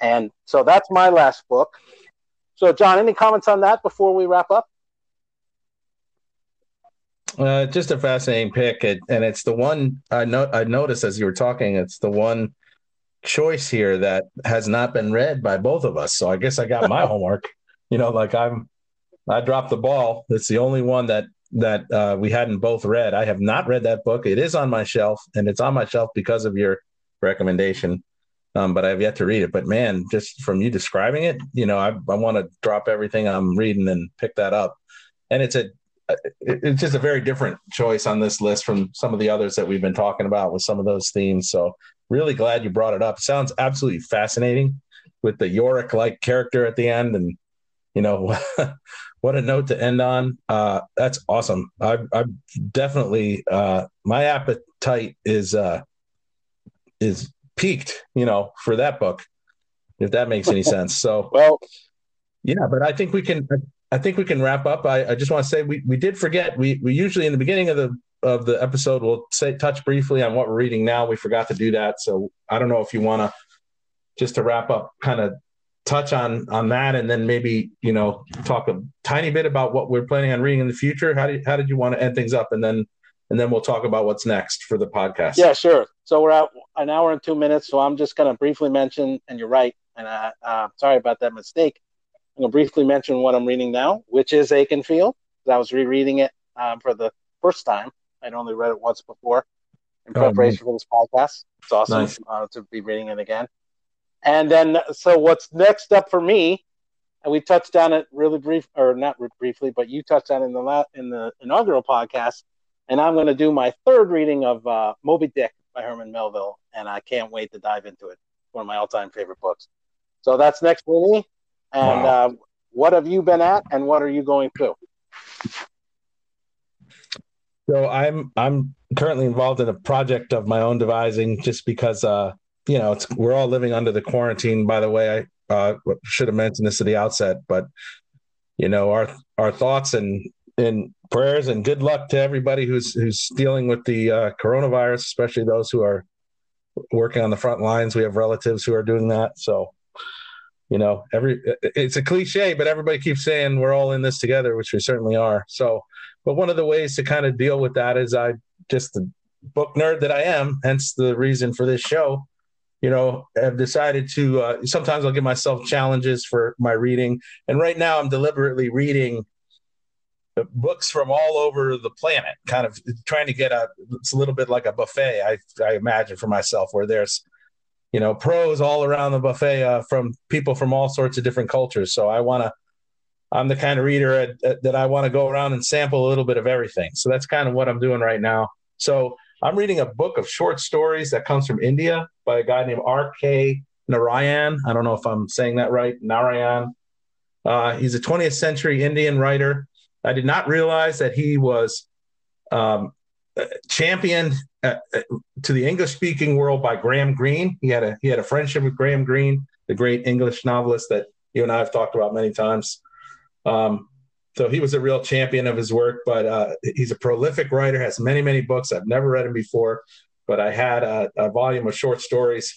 And so that's my last book. So, John, any comments on that before we wrap up? Uh, just a fascinating pick, and it's the one I, no- I noticed as you were talking. It's the one choice here that has not been read by both of us. So I guess I got my homework. You know, like I'm, I dropped the ball. It's the only one that that uh, we hadn't both read. I have not read that book. It is on my shelf, and it's on my shelf because of your recommendation. Um, but I have yet to read it. But man, just from you describing it, you know, I, I want to drop everything I'm reading and pick that up. And it's a it's just a very different choice on this list from some of the others that we've been talking about with some of those themes. So really glad you brought it up. Sounds absolutely fascinating with the Yorick like character at the end and you know what a note to end on. Uh, that's awesome. I, I definitely uh, my appetite is uh, is piqued, you know, for that book, if that makes any sense. So well, yeah, but I think we can. I think we can wrap up. I, I just want to say we, we did forget. We we usually in the beginning of the of the episode we'll say touch briefly on what we're reading now. We forgot to do that, so I don't know if you want to just to wrap up, kind of touch on on that, and then maybe you know talk a tiny bit about what we're planning on reading in the future. How did how did you want to end things up, and then and then we'll talk about what's next for the podcast. Yeah, sure. So we're at an hour and two minutes. So I'm just going to briefly mention, and you're right, and I, uh, sorry about that mistake. I'm going to briefly mention what I'm reading now, which is Akenfield. I was rereading it um, for the first time. I'd only read it once before in oh, preparation oh, for this podcast. It's awesome nice. uh, to be reading it again. And then, so what's next up for me? And we touched on it really brief, or not briefly, but you touched on it in the la- in the inaugural podcast. And I'm going to do my third reading of uh, Moby Dick by Herman Melville, and I can't wait to dive into it. One of my all-time favorite books. So that's next for me. And wow. uh, what have you been at, and what are you going through? So I'm I'm currently involved in a project of my own devising, just because uh, you know, it's we're all living under the quarantine. By the way, I uh, should have mentioned this at the outset, but you know, our our thoughts and and prayers and good luck to everybody who's who's dealing with the uh, coronavirus, especially those who are working on the front lines. We have relatives who are doing that, so you know, every it's a cliche, but everybody keeps saying we're all in this together, which we certainly are. So, but one of the ways to kind of deal with that is I just the book nerd that I am, hence the reason for this show you know, have decided to. Uh, sometimes I'll give myself challenges for my reading, and right now I'm deliberately reading books from all over the planet, kind of trying to get a. It's a little bit like a buffet, I, I imagine for myself, where there's, you know, prose all around the buffet uh, from people from all sorts of different cultures. So I want to. I'm the kind of reader that I want to go around and sample a little bit of everything. So that's kind of what I'm doing right now. So I'm reading a book of short stories that comes from India by a guy named R.K. Narayan. I don't know if I'm saying that right. Narayan. Uh, he's a 20th century Indian writer. I did not realize that he was um, championed uh, uh, to the English speaking world by Graham Greene. He had a he had a friendship with Graham Greene, the great English novelist that you and I have talked about many times. Um, so he was a real champion of his work, but uh, he's a prolific writer, has many, many books. I've never read him before, but I had a, a volume of short stories.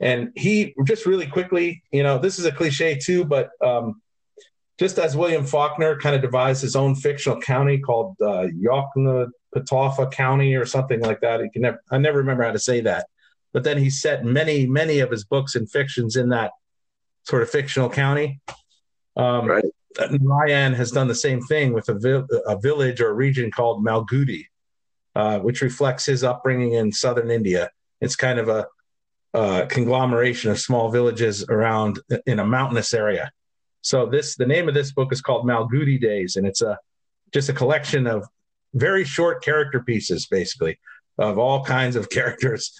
And he just really quickly, you know, this is a cliche too, but um, just as William Faulkner kind of devised his own fictional county called uh, Yoknapatawpha County or something like that. He can never, I never remember how to say that. But then he set many, many of his books and fictions in that sort of fictional county. Um, right. Narayan has done the same thing with a, vi- a village or a region called Malgudi, uh, which reflects his upbringing in southern India. It's kind of a, a conglomeration of small villages around in a mountainous area. So this the name of this book is called Malgudi Days, and it's a just a collection of very short character pieces, basically, of all kinds of characters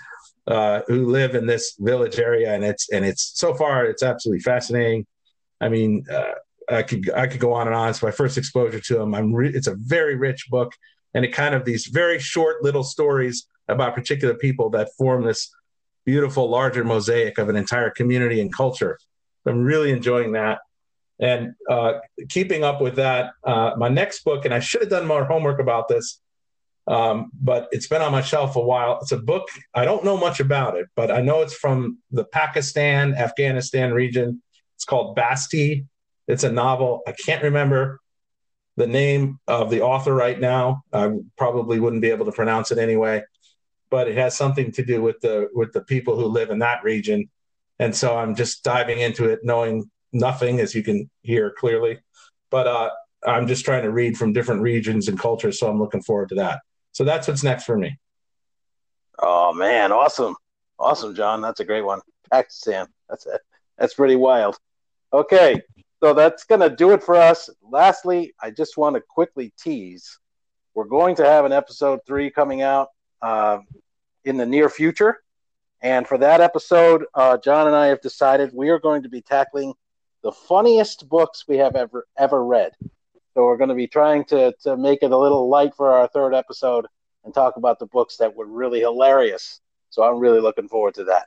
uh, who live in this village area, and it's and it's so far it's absolutely fascinating. I mean, uh, I could I could go on and on. It's my first exposure to them. I'm re- it's a very rich book, and it kind of these very short little stories about particular people that form this beautiful larger mosaic of an entire community and culture. I'm really enjoying that. And uh, keeping up with that, uh, my next book, and I should have done more homework about this, um, but it's been on my shelf a while. It's a book, I don't know much about it, but I know it's from the Pakistan, Afghanistan region. It's called Basti. It's a novel. I can't remember the name of the author right now. I probably wouldn't be able to pronounce it anyway, but it has something to do with the with the people who live in that region. And so I'm just diving into it, knowing nothing, as you can hear clearly. But uh, I'm just trying to read from different regions and cultures, so I'm looking forward to that. So that's what's next for me. Oh man, awesome, awesome, John. That's a great one. Pakistan. That's it. That's pretty wild. Okay, so that's gonna do it for us. Lastly, I just want to quickly tease. We're going to have an episode three coming out uh, in the near future, and for that episode, uh, John and I have decided we are going to be tackling the funniest books we have ever ever read. So we're going to be trying to to make it a little light for our third episode and talk about the books that were really hilarious. So I'm really looking forward to that.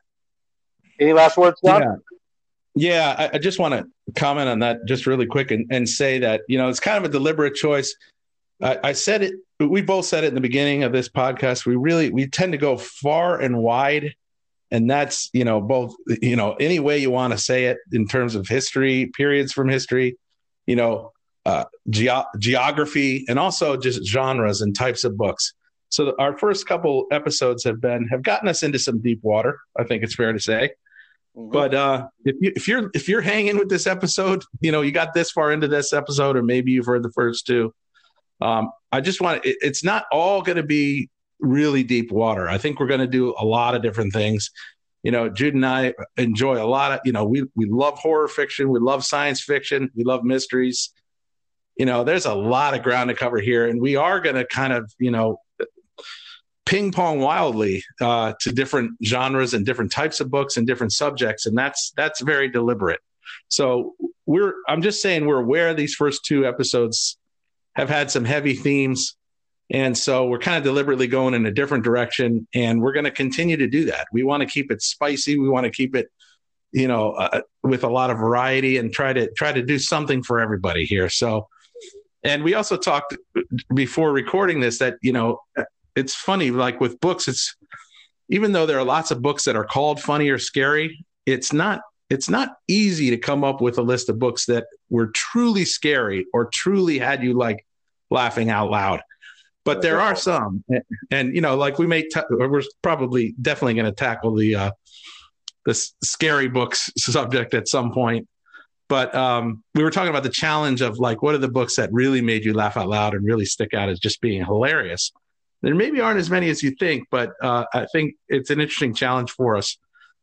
Any last words, John? Yeah. Yeah, I, I just want to comment on that just really quick and, and say that, you know, it's kind of a deliberate choice. I, I said it, we both said it in the beginning of this podcast. We really, we tend to go far and wide and that's you know both you know any way you want to say it in terms of history periods from history you know uh, ge- geography and also just genres and types of books so our first couple episodes have been have gotten us into some deep water i think it's fair to say mm-hmm. but uh, if, you, if you're if you're hanging with this episode you know you got this far into this episode or maybe you've heard the first two um, i just want it, it's not all going to be really deep water. I think we're going to do a lot of different things. You know, Jude and I enjoy a lot of, you know, we we love horror fiction, we love science fiction, we love mysteries. You know, there's a lot of ground to cover here, and we are going to kind of, you know, ping pong wildly uh, to different genres and different types of books and different subjects, and that's that's very deliberate. So we're, I'm just saying, we're aware these first two episodes have had some heavy themes and so we're kind of deliberately going in a different direction, and we're going to continue to do that. We want to keep it spicy. We want to keep it, you know, uh, with a lot of variety, and try to try to do something for everybody here. So, and we also talked before recording this that you know, it's funny. Like with books, it's even though there are lots of books that are called funny or scary, it's not it's not easy to come up with a list of books that were truly scary or truly had you like laughing out loud but there are some, and you know, like we may, ta- we're probably definitely going to tackle the uh, the scary books subject at some point. But um, we were talking about the challenge of like, what are the books that really made you laugh out loud and really stick out as just being hilarious? There maybe aren't as many as you think, but uh, I think it's an interesting challenge for us.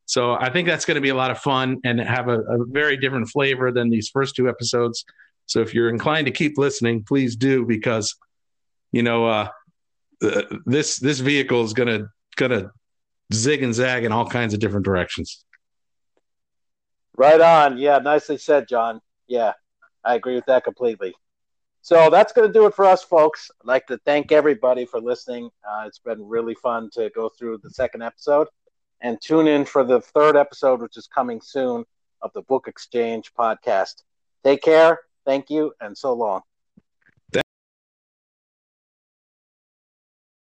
So I think that's going to be a lot of fun and have a, a very different flavor than these first two episodes. So if you're inclined to keep listening, please do because you know, uh, this this vehicle is gonna gonna zig and zag in all kinds of different directions. Right on. Yeah, nicely said, John. Yeah, I agree with that completely. So that's going to do it for us, folks. I'd like to thank everybody for listening. Uh, it's been really fun to go through the second episode and tune in for the third episode, which is coming soon of the Book Exchange podcast. Take care. Thank you, and so long.